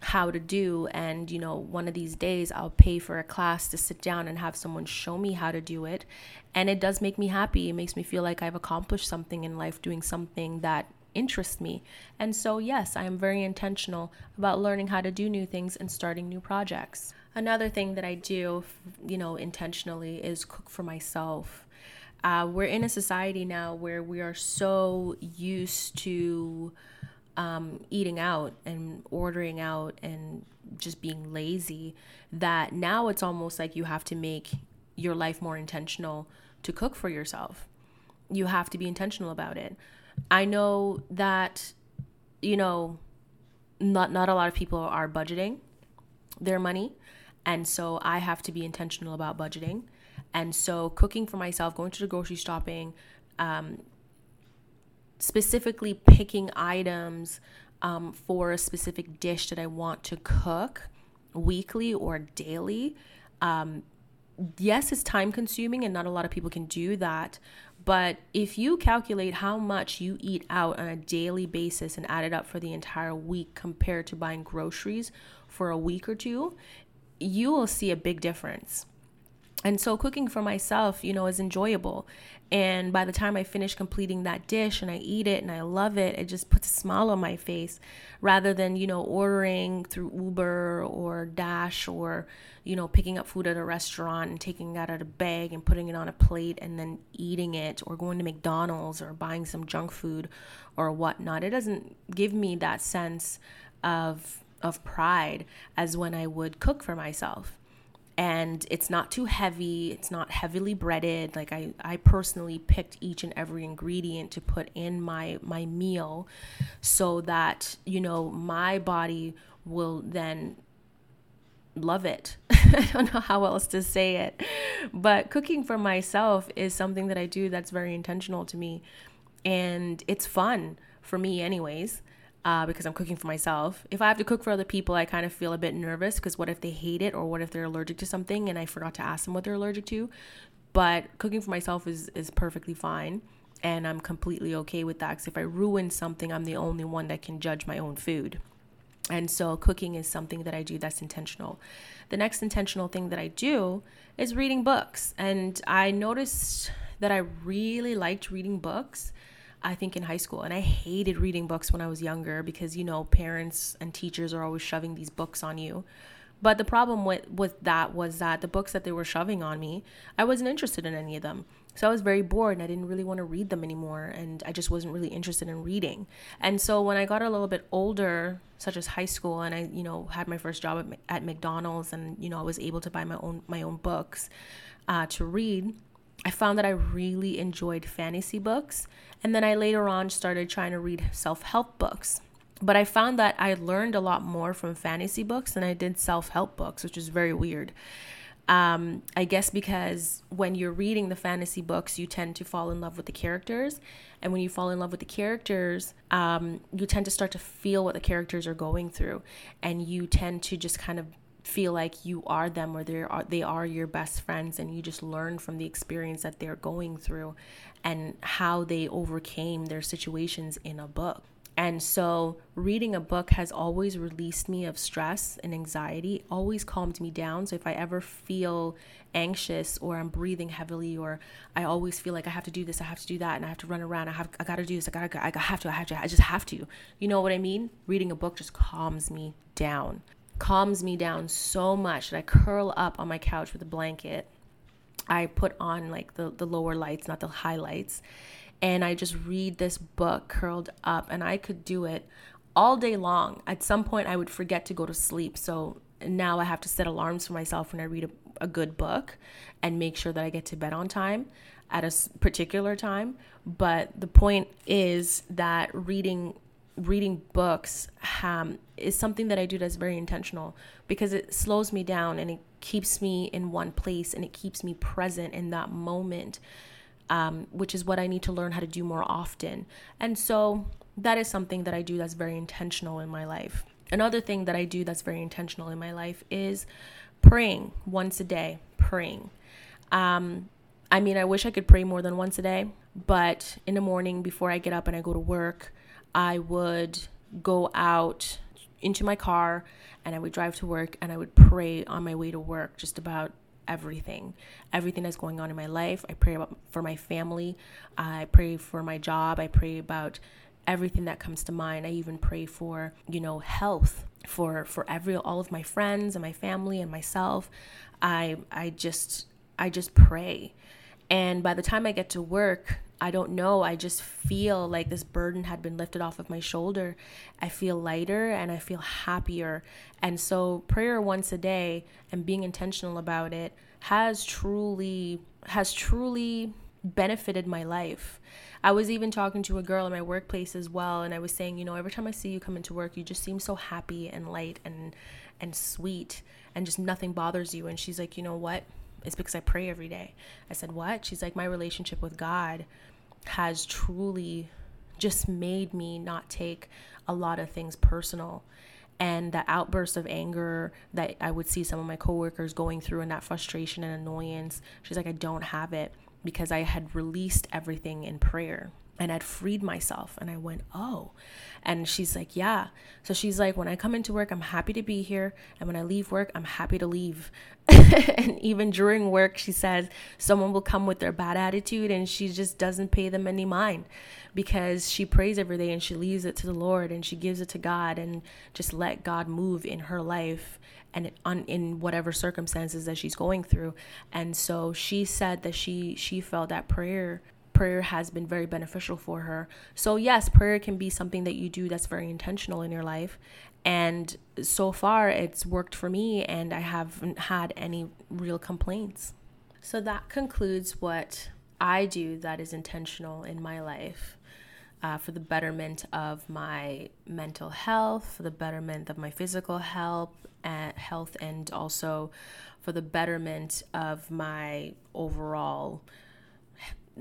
how to do and you know one of these days I'll pay for a class to sit down and have someone show me how to do it and it does make me happy it makes me feel like I've accomplished something in life doing something that interest me. And so, yes, I am very intentional about learning how to do new things and starting new projects. Another thing that I do, you know, intentionally is cook for myself. Uh, we're in a society now where we are so used to um, eating out and ordering out and just being lazy that now it's almost like you have to make your life more intentional to cook for yourself. You have to be intentional about it. I know that, you know, not not a lot of people are budgeting their money, and so I have to be intentional about budgeting. And so, cooking for myself, going to the grocery shopping, um, specifically picking items um, for a specific dish that I want to cook weekly or daily. Um, yes, it's time consuming, and not a lot of people can do that. But if you calculate how much you eat out on a daily basis and add it up for the entire week compared to buying groceries for a week or two, you will see a big difference. And so cooking for myself, you know, is enjoyable. And by the time I finish completing that dish and I eat it and I love it, it just puts a smile on my face rather than, you know, ordering through Uber or Dash or, you know, picking up food at a restaurant and taking it out of a bag and putting it on a plate and then eating it or going to McDonald's or buying some junk food or whatnot. It doesn't give me that sense of of pride as when I would cook for myself and it's not too heavy it's not heavily breaded like i i personally picked each and every ingredient to put in my my meal so that you know my body will then love it. I don't know how else to say it. But cooking for myself is something that i do that's very intentional to me. And it's fun for me anyways uh, because I'm cooking for myself. If I have to cook for other people, I kind of feel a bit nervous because what if they hate it or what if they're allergic to something and I forgot to ask them what they're allergic to. But cooking for myself is is perfectly fine, and I'm completely okay with that. Because if I ruin something, I'm the only one that can judge my own food. And so cooking is something that I do that's intentional. The next intentional thing that I do is reading books. And I noticed that I really liked reading books I think in high school. And I hated reading books when I was younger because, you know, parents and teachers are always shoving these books on you. But the problem with, with that was that the books that they were shoving on me, I wasn't interested in any of them. So I was very bored and I didn't really want to read them anymore. And I just wasn't really interested in reading. And so when I got a little bit older, such as high school, and I, you know, had my first job at, at McDonald's and, you know, I was able to buy my own, my own books uh, to read, I found that I really enjoyed fantasy books. And then I later on started trying to read self help books. But I found that I learned a lot more from fantasy books than I did self help books, which is very weird. Um, I guess because when you're reading the fantasy books, you tend to fall in love with the characters. And when you fall in love with the characters, um, you tend to start to feel what the characters are going through. And you tend to just kind of feel like you are them or they are they are your best friends and you just learn from the experience that they're going through and how they overcame their situations in a book. And so, reading a book has always released me of stress and anxiety, always calmed me down. So, if I ever feel anxious or I'm breathing heavily, or I always feel like I have to do this, I have to do that, and I have to run around, I have, I gotta do this, I gotta, I gotta have to, I have to, I just have to. You know what I mean? Reading a book just calms me down calms me down so much that I curl up on my couch with a blanket. I put on like the, the lower lights, not the highlights, and I just read this book curled up, and I could do it all day long. At some point, I would forget to go to sleep. So now I have to set alarms for myself when I read a, a good book and make sure that I get to bed on time at a particular time. But the point is that reading reading books um, is something that I do that's very intentional because it slows me down and it keeps me in one place and it keeps me present in that moment, um, which is what I need to learn how to do more often. And so that is something that I do that's very intentional in my life. Another thing that I do that's very intentional in my life is praying once a day, praying. Um, I mean, I wish I could pray more than once a day, but in the morning before I get up and I go to work, I would go out into my car and I would drive to work and I would pray on my way to work just about everything. Everything that's going on in my life. I pray about for my family. I pray for my job. I pray about everything that comes to mind. I even pray for you know health for for every all of my friends and my family and myself. I i just i just pray. And by the time i get to work I don't know. I just feel like this burden had been lifted off of my shoulder. I feel lighter and I feel happier. And so, prayer once a day and being intentional about it has truly has truly benefited my life. I was even talking to a girl in my workplace as well and I was saying, you know, every time I see you come into work, you just seem so happy and light and and sweet and just nothing bothers you and she's like, "You know what? It's because I pray every day. I said, What? She's like, My relationship with God has truly just made me not take a lot of things personal. And the outburst of anger that I would see some of my coworkers going through and that frustration and annoyance, she's like, I don't have it because I had released everything in prayer. And I'd freed myself. And I went, oh. And she's like, yeah. So she's like, when I come into work, I'm happy to be here. And when I leave work, I'm happy to leave. and even during work, she says someone will come with their bad attitude and she just doesn't pay them any mind because she prays every day and she leaves it to the Lord and she gives it to God and just let God move in her life and in whatever circumstances that she's going through. And so she said that she she felt that prayer prayer has been very beneficial for her. So, yes, prayer can be something that you do that's very intentional in your life. And so far, it's worked for me, and I haven't had any real complaints. So, that concludes what I do that is intentional in my life. Uh, for the betterment of my mental health, for the betterment of my physical health, and health, and also for the betterment of my overall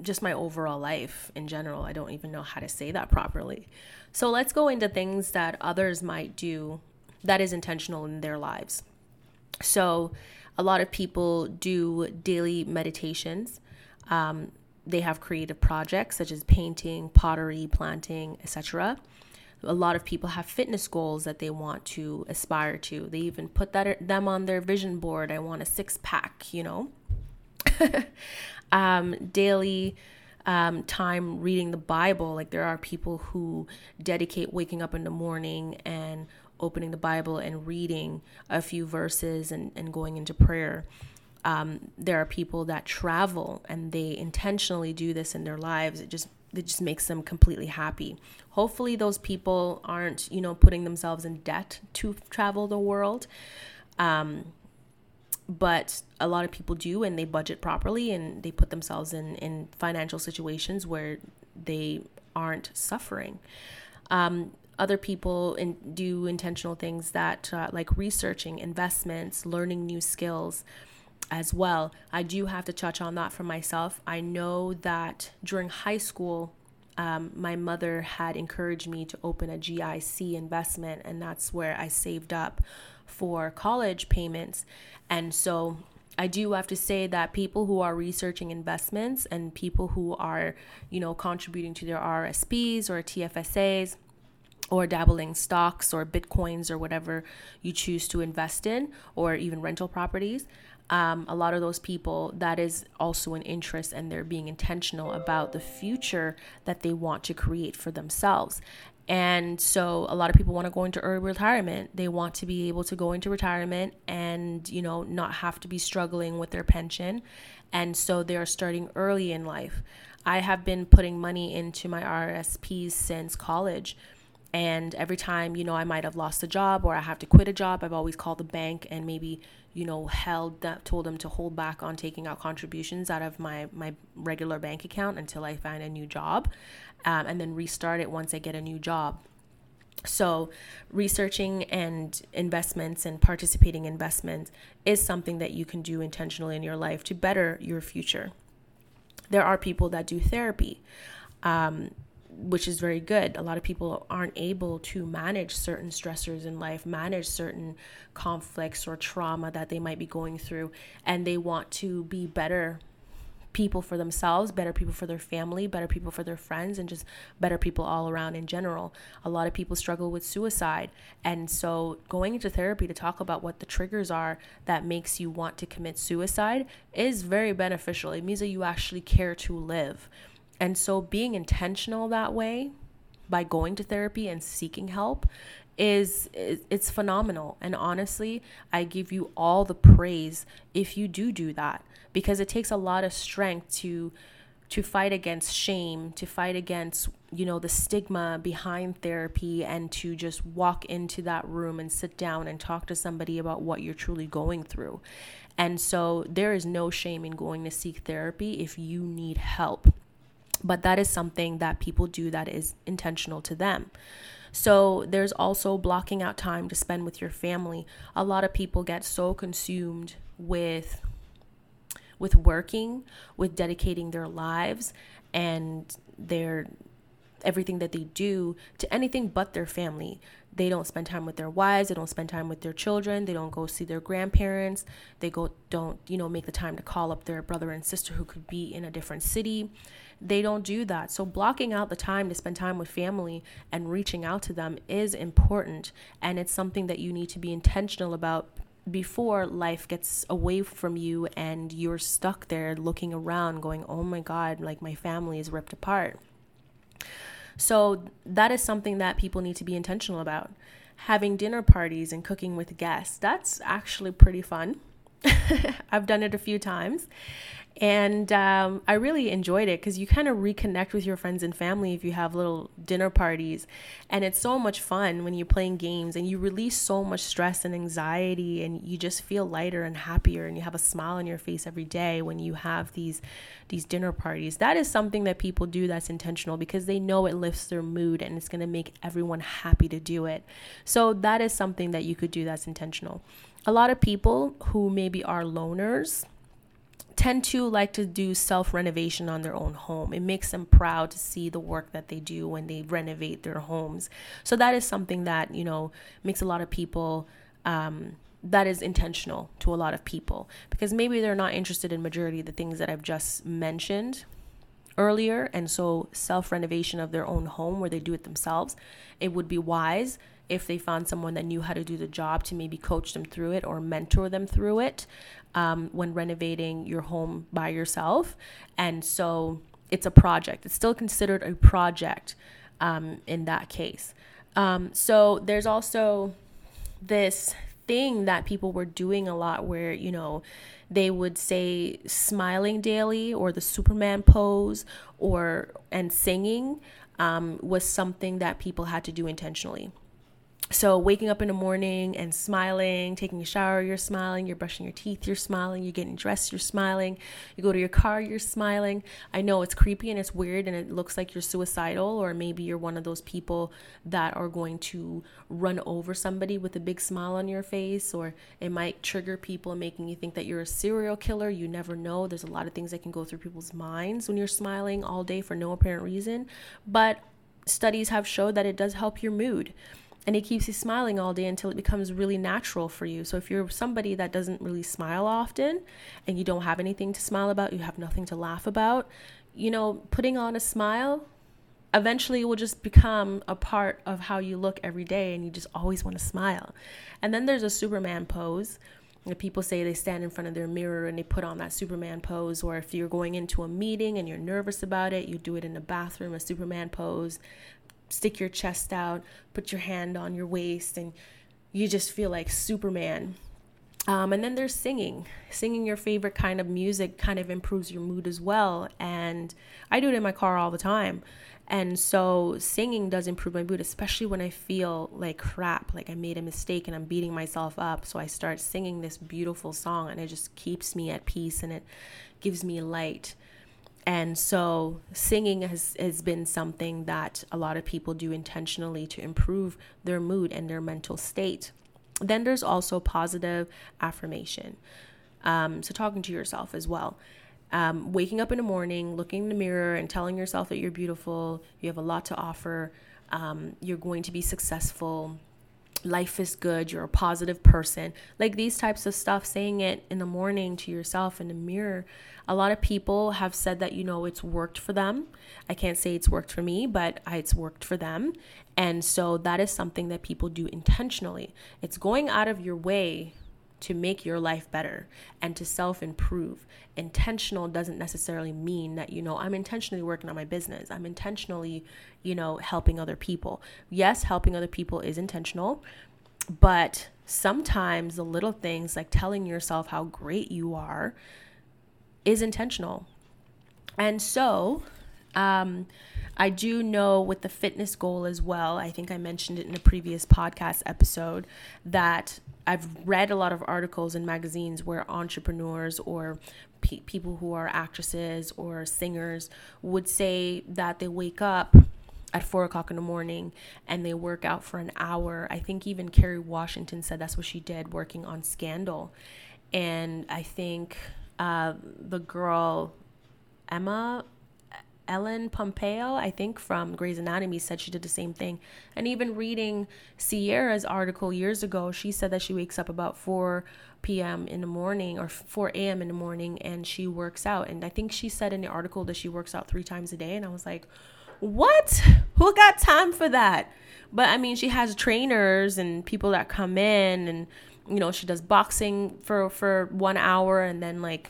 just my overall life in general. I don't even know how to say that properly. So let's go into things that others might do that is intentional in their lives. So, a lot of people do daily meditations. Um, they have creative projects such as painting, pottery, planting, etc. A lot of people have fitness goals that they want to aspire to. They even put that them on their vision board. I want a six pack, you know. um, daily um, time reading the Bible. Like there are people who dedicate waking up in the morning and opening the Bible and reading a few verses and, and going into prayer. Um, there are people that travel and they intentionally do this in their lives. It just it just makes them completely happy. Hopefully, those people aren't you know putting themselves in debt to travel the world. Um, but a lot of people do and they budget properly and they put themselves in in financial situations where they aren't suffering. Um, other people in, do intentional things that uh, like researching investments learning new skills as well. I do have to touch on that for myself. I know that during high school um, my mother had encouraged me to open a gic investment and that's where i saved up for college payments and so I do have to say that people who are researching investments and people who are, you know, contributing to their RSPs or TFSAs or dabbling stocks or bitcoins or whatever you choose to invest in or even rental properties, um, a lot of those people, that is also an interest and they're being intentional about the future that they want to create for themselves. And so a lot of people want to go into early retirement. They want to be able to go into retirement and, you know, not have to be struggling with their pension. And so they're starting early in life. I have been putting money into my RSPs since college. And every time, you know, I might have lost a job or I have to quit a job, I've always called the bank and maybe, you know, held that, told them to hold back on taking out contributions out of my, my regular bank account until I find a new job um, and then restart it once I get a new job. So, researching and investments and participating investments is something that you can do intentionally in your life to better your future. There are people that do therapy, um, which is very good. A lot of people aren't able to manage certain stressors in life, manage certain conflicts or trauma that they might be going through, and they want to be better people for themselves, better people for their family, better people for their friends, and just better people all around in general. A lot of people struggle with suicide. And so going into therapy to talk about what the triggers are that makes you want to commit suicide is very beneficial. It means that you actually care to live. And so being intentional that way by going to therapy and seeking help is it's phenomenal and honestly i give you all the praise if you do do that because it takes a lot of strength to to fight against shame, to fight against, you know, the stigma behind therapy and to just walk into that room and sit down and talk to somebody about what you're truly going through. And so there is no shame in going to seek therapy if you need help. But that is something that people do that is intentional to them. So there's also blocking out time to spend with your family. A lot of people get so consumed with with working, with dedicating their lives and their everything that they do to anything but their family. They don't spend time with their wives, they don't spend time with their children, they don't go see their grandparents, they go don't, you know, make the time to call up their brother and sister who could be in a different city. They don't do that. So, blocking out the time to spend time with family and reaching out to them is important. And it's something that you need to be intentional about before life gets away from you and you're stuck there looking around, going, oh my God, like my family is ripped apart. So, that is something that people need to be intentional about. Having dinner parties and cooking with guests, that's actually pretty fun. I've done it a few times. And um, I really enjoyed it because you kind of reconnect with your friends and family if you have little dinner parties. And it's so much fun when you're playing games and you release so much stress and anxiety and you just feel lighter and happier and you have a smile on your face every day when you have these these dinner parties. That is something that people do that's intentional because they know it lifts their mood and it's going to make everyone happy to do it. So that is something that you could do that's intentional. A lot of people who maybe are loners tend to like to do self renovation on their own home. It makes them proud to see the work that they do when they renovate their homes. So that is something that, you know, makes a lot of people um, that is intentional to a lot of people because maybe they're not interested in majority of the things that I've just mentioned earlier and so self renovation of their own home where they do it themselves it would be wise if they found someone that knew how to do the job to maybe coach them through it or mentor them through it um, when renovating your home by yourself. And so it's a project, it's still considered a project um, in that case. Um, so there's also this thing that people were doing a lot where, you know, they would say smiling daily or the Superman pose or and singing um, was something that people had to do intentionally. So, waking up in the morning and smiling, taking a shower, you're smiling, you're brushing your teeth, you're smiling, you're getting dressed, you're smiling, you go to your car, you're smiling. I know it's creepy and it's weird and it looks like you're suicidal, or maybe you're one of those people that are going to run over somebody with a big smile on your face, or it might trigger people, making you think that you're a serial killer. You never know. There's a lot of things that can go through people's minds when you're smiling all day for no apparent reason. But studies have showed that it does help your mood and it keeps you smiling all day until it becomes really natural for you. So if you're somebody that doesn't really smile often and you don't have anything to smile about, you have nothing to laugh about, you know, putting on a smile eventually it will just become a part of how you look every day and you just always want to smile. And then there's a Superman pose. People say they stand in front of their mirror and they put on that Superman pose, or if you're going into a meeting and you're nervous about it, you do it in the bathroom, a Superman pose stick your chest out, put your hand on your waist, and you just feel like Superman. Um, and then there's singing. Singing your favorite kind of music kind of improves your mood as well. And I do it in my car all the time. And so singing does improve my mood, especially when I feel like crap, like I made a mistake and I'm beating myself up. So I start singing this beautiful song and it just keeps me at peace and it gives me light. And so singing has, has been something that a lot of people do intentionally to improve their mood and their mental state. Then there's also positive affirmation. Um, so talking to yourself as well. Um, waking up in the morning, looking in the mirror, and telling yourself that you're beautiful, you have a lot to offer, um, you're going to be successful, life is good, you're a positive person. Like these types of stuff, saying it in the morning to yourself in the mirror. A lot of people have said that, you know, it's worked for them. I can't say it's worked for me, but it's worked for them. And so that is something that people do intentionally. It's going out of your way to make your life better and to self improve. Intentional doesn't necessarily mean that, you know, I'm intentionally working on my business. I'm intentionally, you know, helping other people. Yes, helping other people is intentional, but sometimes the little things like telling yourself how great you are is intentional. And so, um, I do know with the fitness goal as well, I think I mentioned it in a previous podcast episode, that I've read a lot of articles in magazines where entrepreneurs or pe- people who are actresses or singers would say that they wake up at four o'clock in the morning and they work out for an hour. I think even Kerry Washington said that's what she did working on Scandal. And I think uh, the girl, Emma, Ellen Pompeo, I think from Grey's Anatomy, said she did the same thing. And even reading Ciara's article years ago, she said that she wakes up about 4 p.m. in the morning or 4 a.m. in the morning and she works out. And I think she said in the article that she works out three times a day. And I was like, what? Who got time for that? But I mean, she has trainers and people that come in and you know, she does boxing for for 1 hour and then like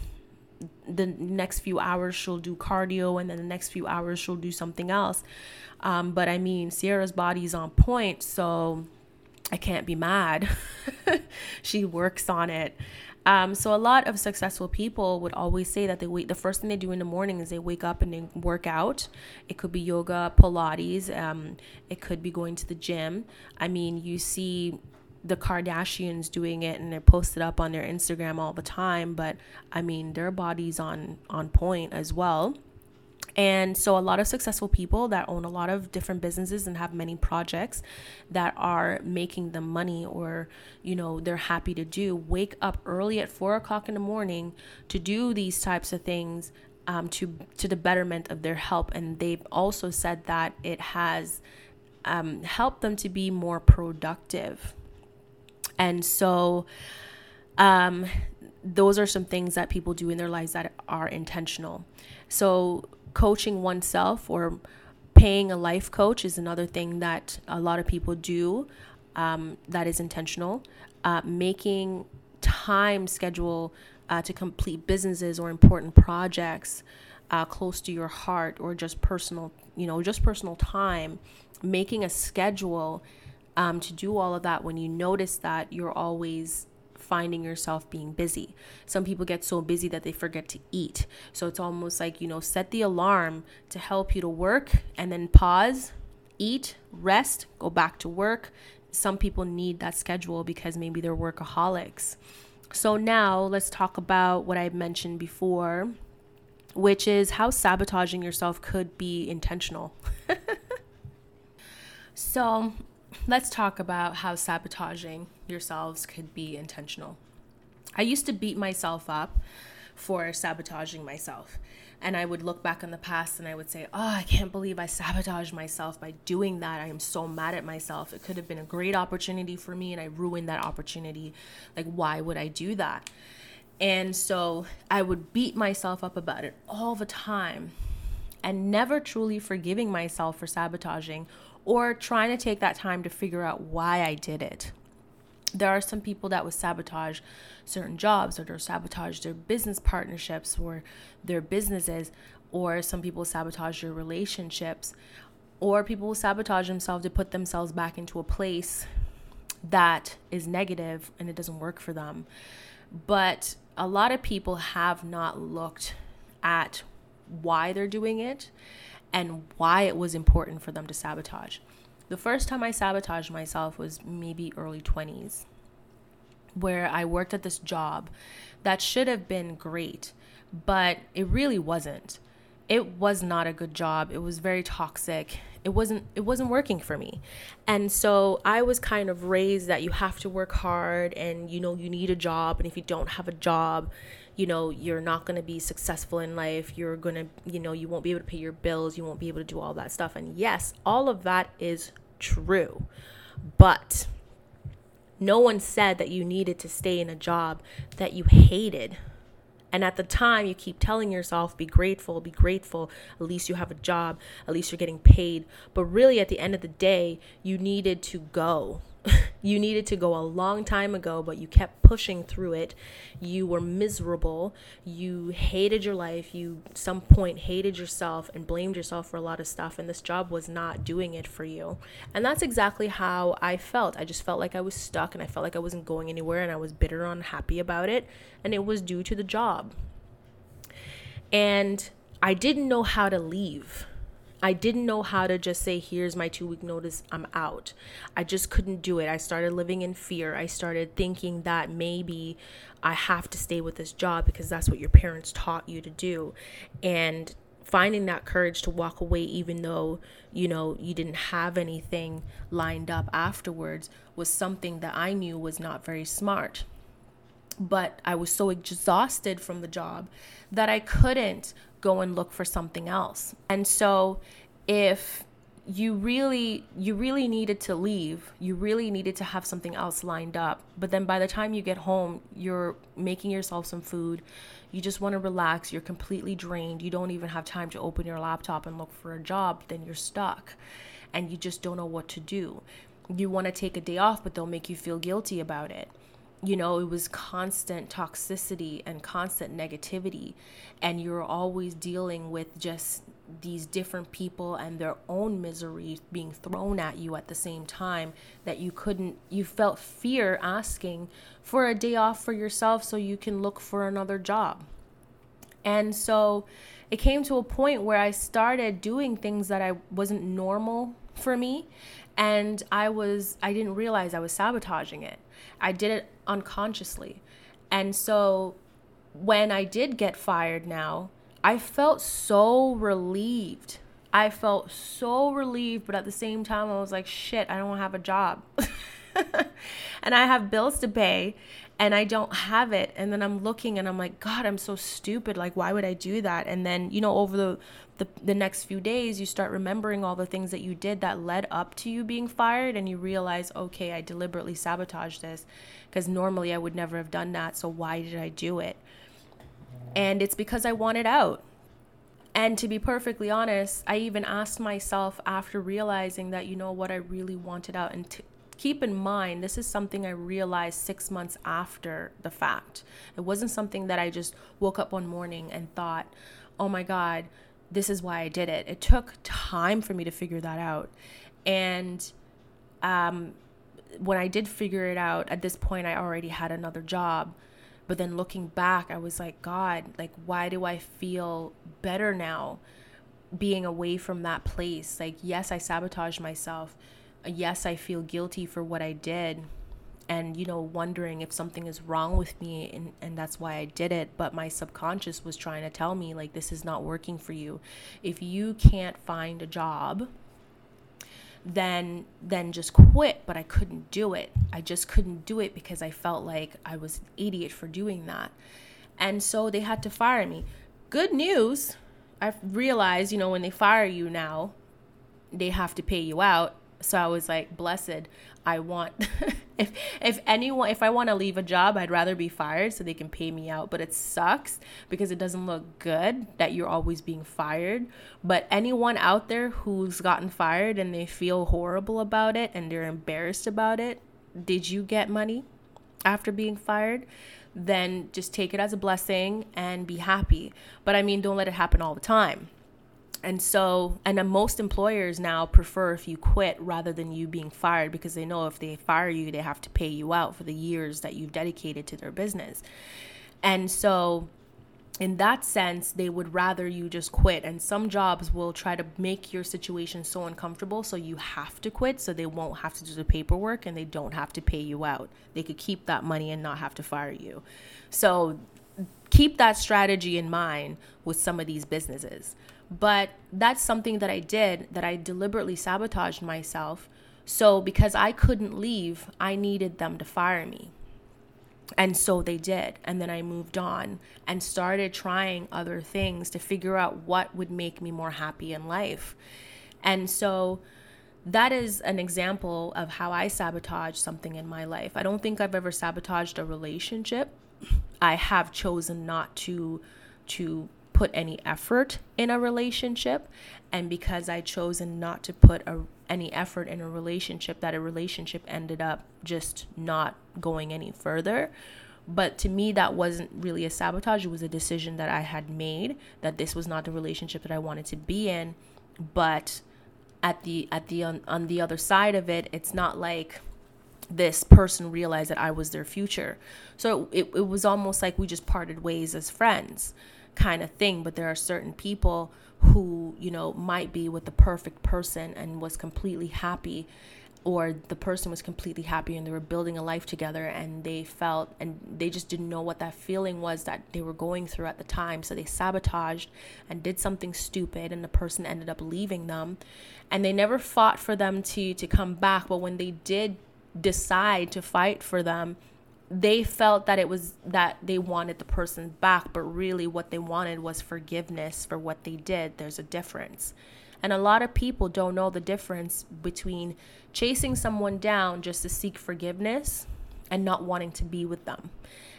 the next few hours she'll do cardio and then the next few hours she'll do something else um, but i mean ciara's body's on point so i can't be mad she works on it um, so a lot of successful people would always say that they wait. The first thing they do in the morning is they wake up and they work out. It could be yoga, Pilates. Um, it could be going to the gym. I mean, you see the Kardashians doing it and they're posted up on their Instagram all the time, but I mean their bodies on on point as well. And so a lot of successful people that own a lot of different businesses and have many projects that are making them money or, you know, they're happy to do, wake up early at four o'clock in the morning to do these types of things um, to to the betterment of their health. And they've also said that it has um, helped them to be more productive and so, um, those are some things that people do in their lives that are intentional. So, coaching oneself or paying a life coach is another thing that a lot of people do um, that is intentional. Uh, making time schedule uh, to complete businesses or important projects uh, close to your heart or just personal, you know, just personal time. Making a schedule um, to do all of that when you notice that you're always finding yourself being busy. Some people get so busy that they forget to eat. So it's almost like, you know, set the alarm to help you to work and then pause, eat, rest, go back to work. Some people need that schedule because maybe they're workaholics. So now let's talk about what I mentioned before, which is how sabotaging yourself could be intentional. so let's talk about how sabotaging yourselves could be intentional. I used to beat myself up for sabotaging myself. And I would look back on the past and I would say, Oh, I can't believe I sabotaged myself by doing that. I am so mad at myself. It could have been a great opportunity for me and I ruined that opportunity. Like, why would I do that? And so I would beat myself up about it all the time and never truly forgiving myself for sabotaging or trying to take that time to figure out why I did it. There are some people that would sabotage certain jobs or sabotage their business partnerships or their businesses, or some people sabotage their relationships, or people will sabotage themselves to put themselves back into a place that is negative and it doesn't work for them. But a lot of people have not looked at why they're doing it and why it was important for them to sabotage. The first time I sabotaged myself was maybe early 20s, where I worked at this job that should have been great, but it really wasn't. It was not a good job. It was very toxic. It wasn't it wasn't working for me. And so I was kind of raised that you have to work hard and you know you need a job and if you don't have a job, you know you're not going to be successful in life you're going to you know you won't be able to pay your bills you won't be able to do all that stuff and yes all of that is true but no one said that you needed to stay in a job that you hated and at the time, you keep telling yourself, be grateful, be grateful. At least you have a job, at least you're getting paid. But really, at the end of the day, you needed to go. you needed to go a long time ago, but you kept pushing through it. You were miserable. You hated your life. You, some point, hated yourself and blamed yourself for a lot of stuff. And this job was not doing it for you. And that's exactly how I felt. I just felt like I was stuck and I felt like I wasn't going anywhere and I was bitter, and unhappy about it. And it was due to the job. And I didn't know how to leave. I didn't know how to just say, here's my two week notice, I'm out. I just couldn't do it. I started living in fear. I started thinking that maybe I have to stay with this job because that's what your parents taught you to do. And finding that courage to walk away even though you know you didn't have anything lined up afterwards was something that I knew was not very smart but I was so exhausted from the job that I couldn't go and look for something else. And so if you really you really needed to leave you really needed to have something else lined up but then by the time you get home you're making yourself some food you just want to relax you're completely drained you don't even have time to open your laptop and look for a job then you're stuck and you just don't know what to do you want to take a day off but they'll make you feel guilty about it you know, it was constant toxicity and constant negativity. And you're always dealing with just these different people and their own misery being thrown at you at the same time that you couldn't, you felt fear asking for a day off for yourself so you can look for another job. And so it came to a point where I started doing things that I wasn't normal for me and I was I didn't realize I was sabotaging it. I did it unconsciously. And so when I did get fired now, I felt so relieved. I felt so relieved, but at the same time I was like, shit, I don't have a job. and I have bills to pay and I don't have it. And then I'm looking and I'm like, God, I'm so stupid. Like, why would I do that? And then, you know, over the, the, the next few days, you start remembering all the things that you did that led up to you being fired. And you realize, okay, I deliberately sabotaged this because normally I would never have done that. So why did I do it? And it's because I wanted out. And to be perfectly honest, I even asked myself after realizing that, you know what, I really wanted out. And t- keep in mind, this is something I realized six months after the fact. It wasn't something that I just woke up one morning and thought, oh my God, this is why I did it. It took time for me to figure that out. And um, when I did figure it out, at this point, I already had another job. But then looking back, I was like, God, like, why do I feel better now being away from that place? Like, yes, I sabotaged myself yes, I feel guilty for what I did and you know wondering if something is wrong with me and and that's why I did it but my subconscious was trying to tell me like this is not working for you. If you can't find a job then then just quit but I couldn't do it. I just couldn't do it because I felt like I was an idiot for doing that. And so they had to fire me. Good news I've realized you know when they fire you now they have to pay you out. So I was like, blessed. I want if if anyone if I want to leave a job, I'd rather be fired so they can pay me out. But it sucks because it doesn't look good that you're always being fired. But anyone out there who's gotten fired and they feel horrible about it and they're embarrassed about it, did you get money after being fired? Then just take it as a blessing and be happy. But I mean, don't let it happen all the time and so, and most employers now prefer if you quit rather than you being fired because they know if they fire you, they have to pay you out for the years that you've dedicated to their business. And so, in that sense, they would rather you just quit. And some jobs will try to make your situation so uncomfortable so you have to quit so they won't have to do the paperwork and they don't have to pay you out. They could keep that money and not have to fire you. So keep that strategy in mind with some of these businesses. But that's something that I did that I deliberately sabotaged myself. So because I couldn't leave, I needed them to fire me. And so they did. And then I moved on and started trying other things to figure out what would make me more happy in life. And so that is an example of how I sabotage something in my life. I don't think I've ever sabotaged a relationship. I have chosen not to to put any effort in a relationship and because I chosen not to put a, any effort in a relationship that a relationship ended up just not going any further. But to me that wasn't really a sabotage. It was a decision that I had made that this was not the relationship that I wanted to be in. But at the at the on, on the other side of it it's not like this person realized that I was their future. So it, it was almost like we just parted ways as friends kind of thing but there are certain people who you know might be with the perfect person and was completely happy or the person was completely happy and they were building a life together and they felt and they just didn't know what that feeling was that they were going through at the time. So they sabotaged and did something stupid and the person ended up leaving them. And they never fought for them to to come back but when they did decide to fight for them they felt that it was that they wanted the person back, but really what they wanted was forgiveness for what they did. There's a difference. And a lot of people don't know the difference between chasing someone down just to seek forgiveness and not wanting to be with them.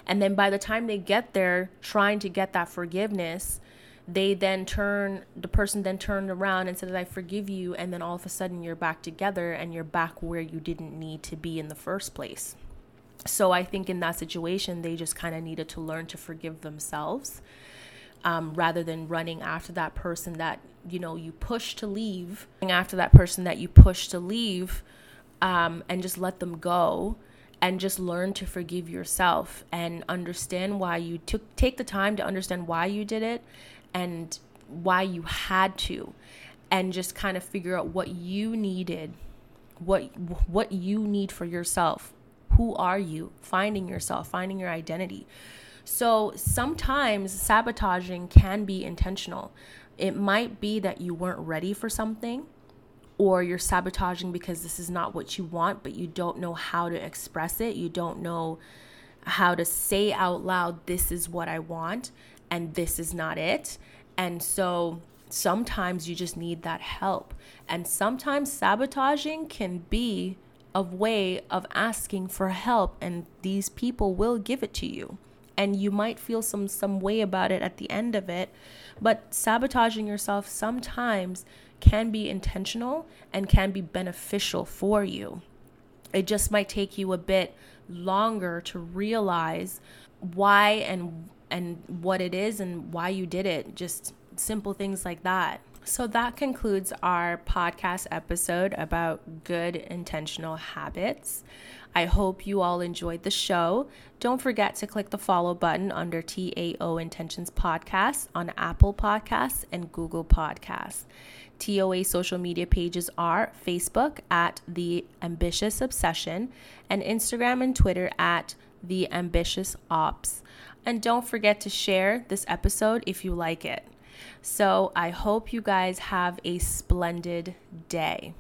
And then by the time they get there, trying to get that forgiveness, they then turn, the person then turned around and said I forgive you. And then all of a sudden you're back together and you're back where you didn't need to be in the first place. So I think in that situation, they just kind of needed to learn to forgive themselves um, rather than running after that person that, you know, you push to leave, after that person that you push to leave um, and just let them go and just learn to forgive yourself and understand why you took take the time to understand why you did it and why you had to and just kind of figure out what you needed what what you need for yourself who are you finding yourself finding your identity. So sometimes sabotaging can be intentional. It might be that you weren't ready for something or you're sabotaging because this is not what you want but you don't know how to express it. You don't know how to say out loud this is what i want and this is not it. And so sometimes you just need that help. And sometimes sabotaging can be a way of asking for help and these people will give it to you. And you might feel some some way about it at the end of it but sabotaging yourself sometimes can be intentional and can be beneficial for you. It just might take you a bit longer to realize why and and what it is and why you did it. Just simple things like that so that concludes our podcast episode about good intentional habits. I hope you all enjoyed the show. Don't forget to click the follow button under TAO Intentions Podcast on Apple Podcasts and Google Podcasts. TOA social media pages are Facebook at The Ambitious Obsession and Instagram and Twitter at The Ambitious Ops. And don't forget to share this episode if you like it. So I hope you guys have a splendid day.